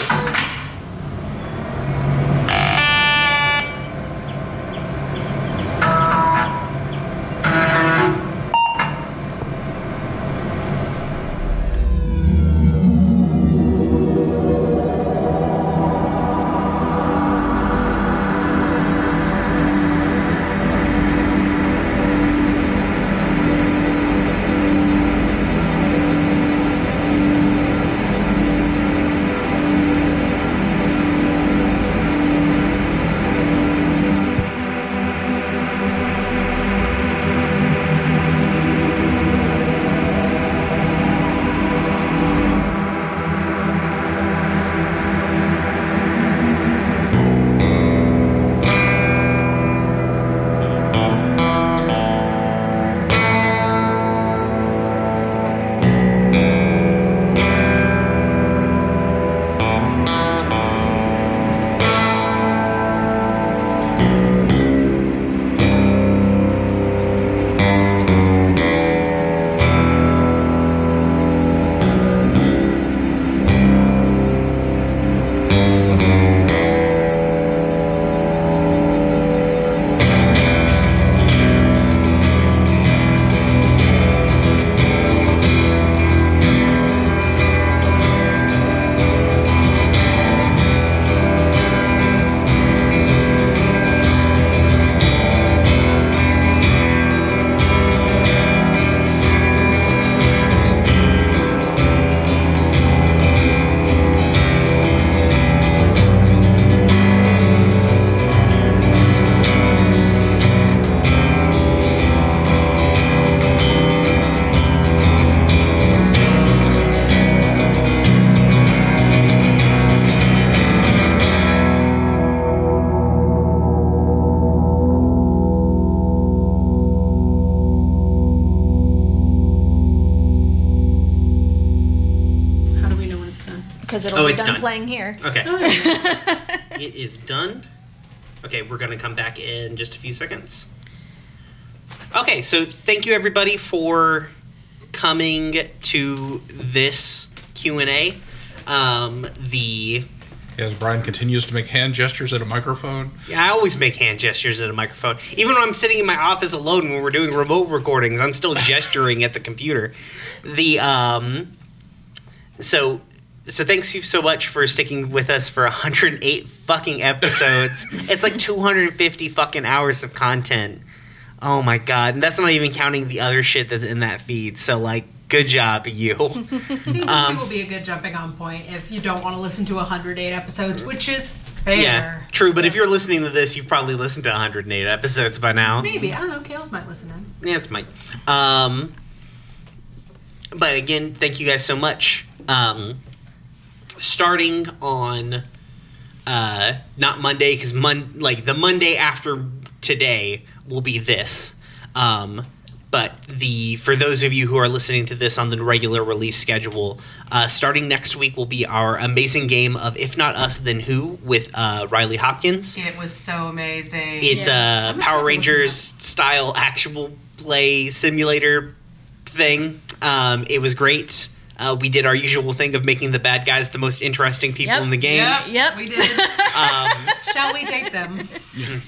Because it'll Oh, be it's done done. playing here. Okay. Oh, there we go. it is done. Okay, we're going to come back in just a few seconds. Okay, so thank you everybody for coming to this Q&A. Um, the As Brian continues to make hand gestures at a microphone. Yeah, I always make hand gestures at a microphone. Even when I'm sitting in my office alone when we're doing remote recordings, I'm still gesturing at the computer. The um so so thanks you so much for sticking with us for 108 fucking episodes. it's like 250 fucking hours of content. Oh my god. And that's not even counting the other shit that's in that feed. So like good job you. Season Um, two will be a good jumping on point if you don't want to listen to 108 episodes, which is fair. yeah, true, but if you're listening to this, you've probably listened to 108 episodes by now. Maybe. I don't know. Kales might listen in. Yeah, it's Mike. Um, but again, thank you guys so much. Um, starting on uh, not Monday because mon- like the Monday after today will be this. Um, but the for those of you who are listening to this on the regular release schedule, uh, starting next week will be our amazing game of If Not Us Then Who with uh, Riley Hopkins. It was so amazing. It's Yeah. a I'm Power Rangers style actual play simulator thing. Um, it was great. Uh, we did our usual thing of making the bad guys the most interesting people Yep. in the game. Yep, Yep. we did. Um, Shall we date them?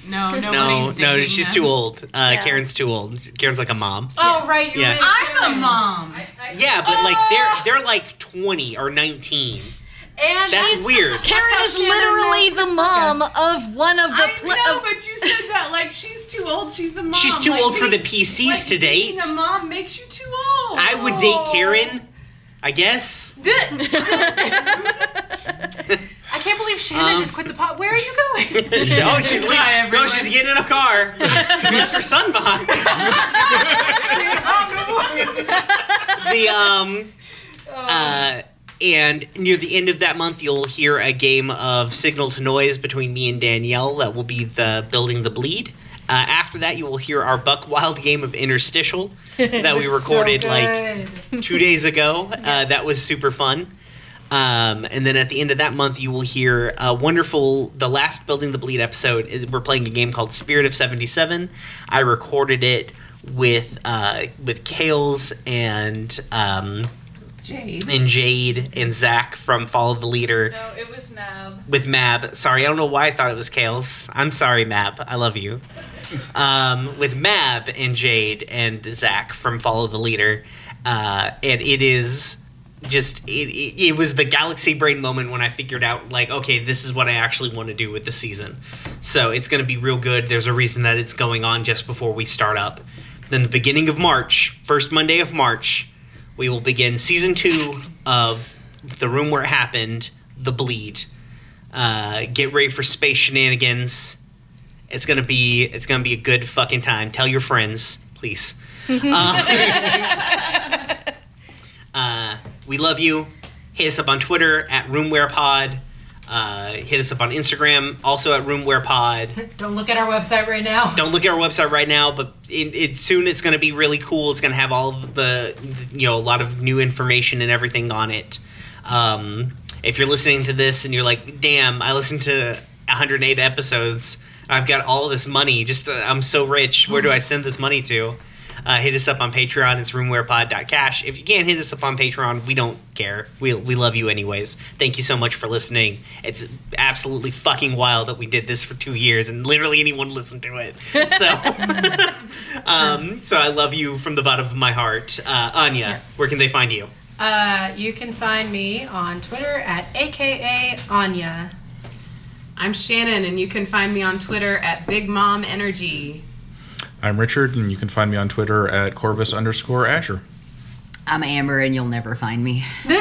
No, no, nobody's no, dating she's them. too old. Uh, Yeah. Karen's too old. Karen's like a mom. Oh, right. You're Yeah. with I'm Karen. the mom. Yeah, but like they're they're like twenty or nineteen. And That's she's- weird. Karen how is Shannon literally the mom of one of the. I pl- know, of- but you said that like she's too old. She's a mom. She's too Like, old for being- the PCs like, to date. Being a mom makes you too old. I would date Karen. I guess. I can't believe Shannon Um, just quit the pot. Where are you going? oh, she's leaving. Bye, No, she's getting in a car. she left her son behind. the um, uh, and near the end of that month, you'll hear a game of Signal to Noise between me and Danielle. That will be the Building the Bleed. Uh, after that, you will hear our Buck Wild game of Interstitial that we recorded like two days ago. Uh, that was super fun. Um, and then at the end of that month, you will hear a wonderful, the last Building the Bleed episode. We're playing a game called Spirit of 77. I recorded it with uh, with Kales and um, Jade. and Jade and Zach from Follow the Leader No, it was Mab. with Mab. Sorry, I don't know why I thought it was Kales. I'm sorry, Mab. I love you. Um, with Mab and Jade and Zach from Follow the Leader, uh, and it is just it, it, it was the galaxy brain moment when I figured out like okay this is what I actually want to do with the season. So it's going to be real good. There's a reason that it's going on just before we start up. Then the beginning of March, first Monday of March, we will begin season two of the room where it happened, the bleed. Uh, get ready for space shenanigans. It's gonna be it's gonna be a good fucking time. Tell your friends, please. Uh, uh, we love you. Hit us up on Twitter at RoomWherePod. Uh, hit us up on Instagram, also at RoomWherePod. Don't look at our website right now. Don't look at our website right now, but it, it soon it's going to be really cool. It's going to have all of the, you know, a lot of new information and everything on it. Um, if you're listening to this and you're like, "Damn, I listened to 108 episodes. I've got all this money. Just uh, I'm so rich. Where do I send this money to?" Uh, hit us up on Patreon. It's roomwherepod.cash. If you can't hit us up on Patreon, we don't care. We, we love you anyways. Thank you so much for listening. It's absolutely fucking wild that we did this for two years and literally anyone listened to it. So, um, so I love you from the bottom of my heart. Uh, Anya, where can they find you? Uh, you can find me on Twitter at AKA Anya. I'm Shannon, and you can find me on Twitter at Big Mom Energy. I'm Richard, and you can find me on Twitter at Corvus underscore Asher. I'm Amber, and you'll never find me. She's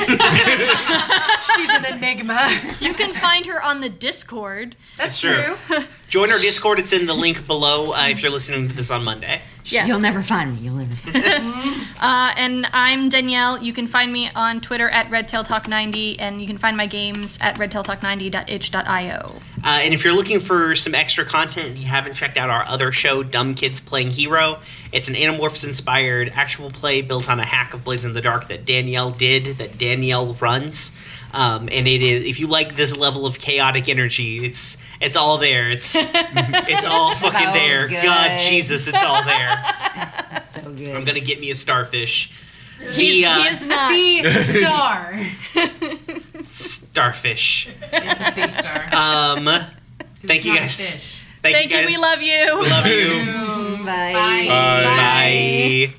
an enigma. you can find her on the Discord. That's true. true. Join our Discord. It's in the link below uh, if you're listening to this on Monday. Yeah. You'll never find me. You'll never. Find me. Uh, and I'm Danielle. You can find me on Twitter at RedTailTalk90, and you can find my games at redtailtalk90.itch.io. Uh, and if you're looking for some extra content and you haven't checked out our other show, Dumb Kids Playing Hero, it's an Animorphs inspired actual play built on a hack of Blades in the Dark that Danielle did, that Danielle runs. Um, and it is if you like this level of chaotic energy, it's it's all there. It's it's all fucking So there. good. God Jesus, it's all there. so good. I'm gonna get me a starfish. He, The uh, he is not. Sea star. starfish. It's a sea star. Um, thank you Not a guys. fish. Thank, Thank you you. guys. We love you. We love you. Bye. Bye. Bye.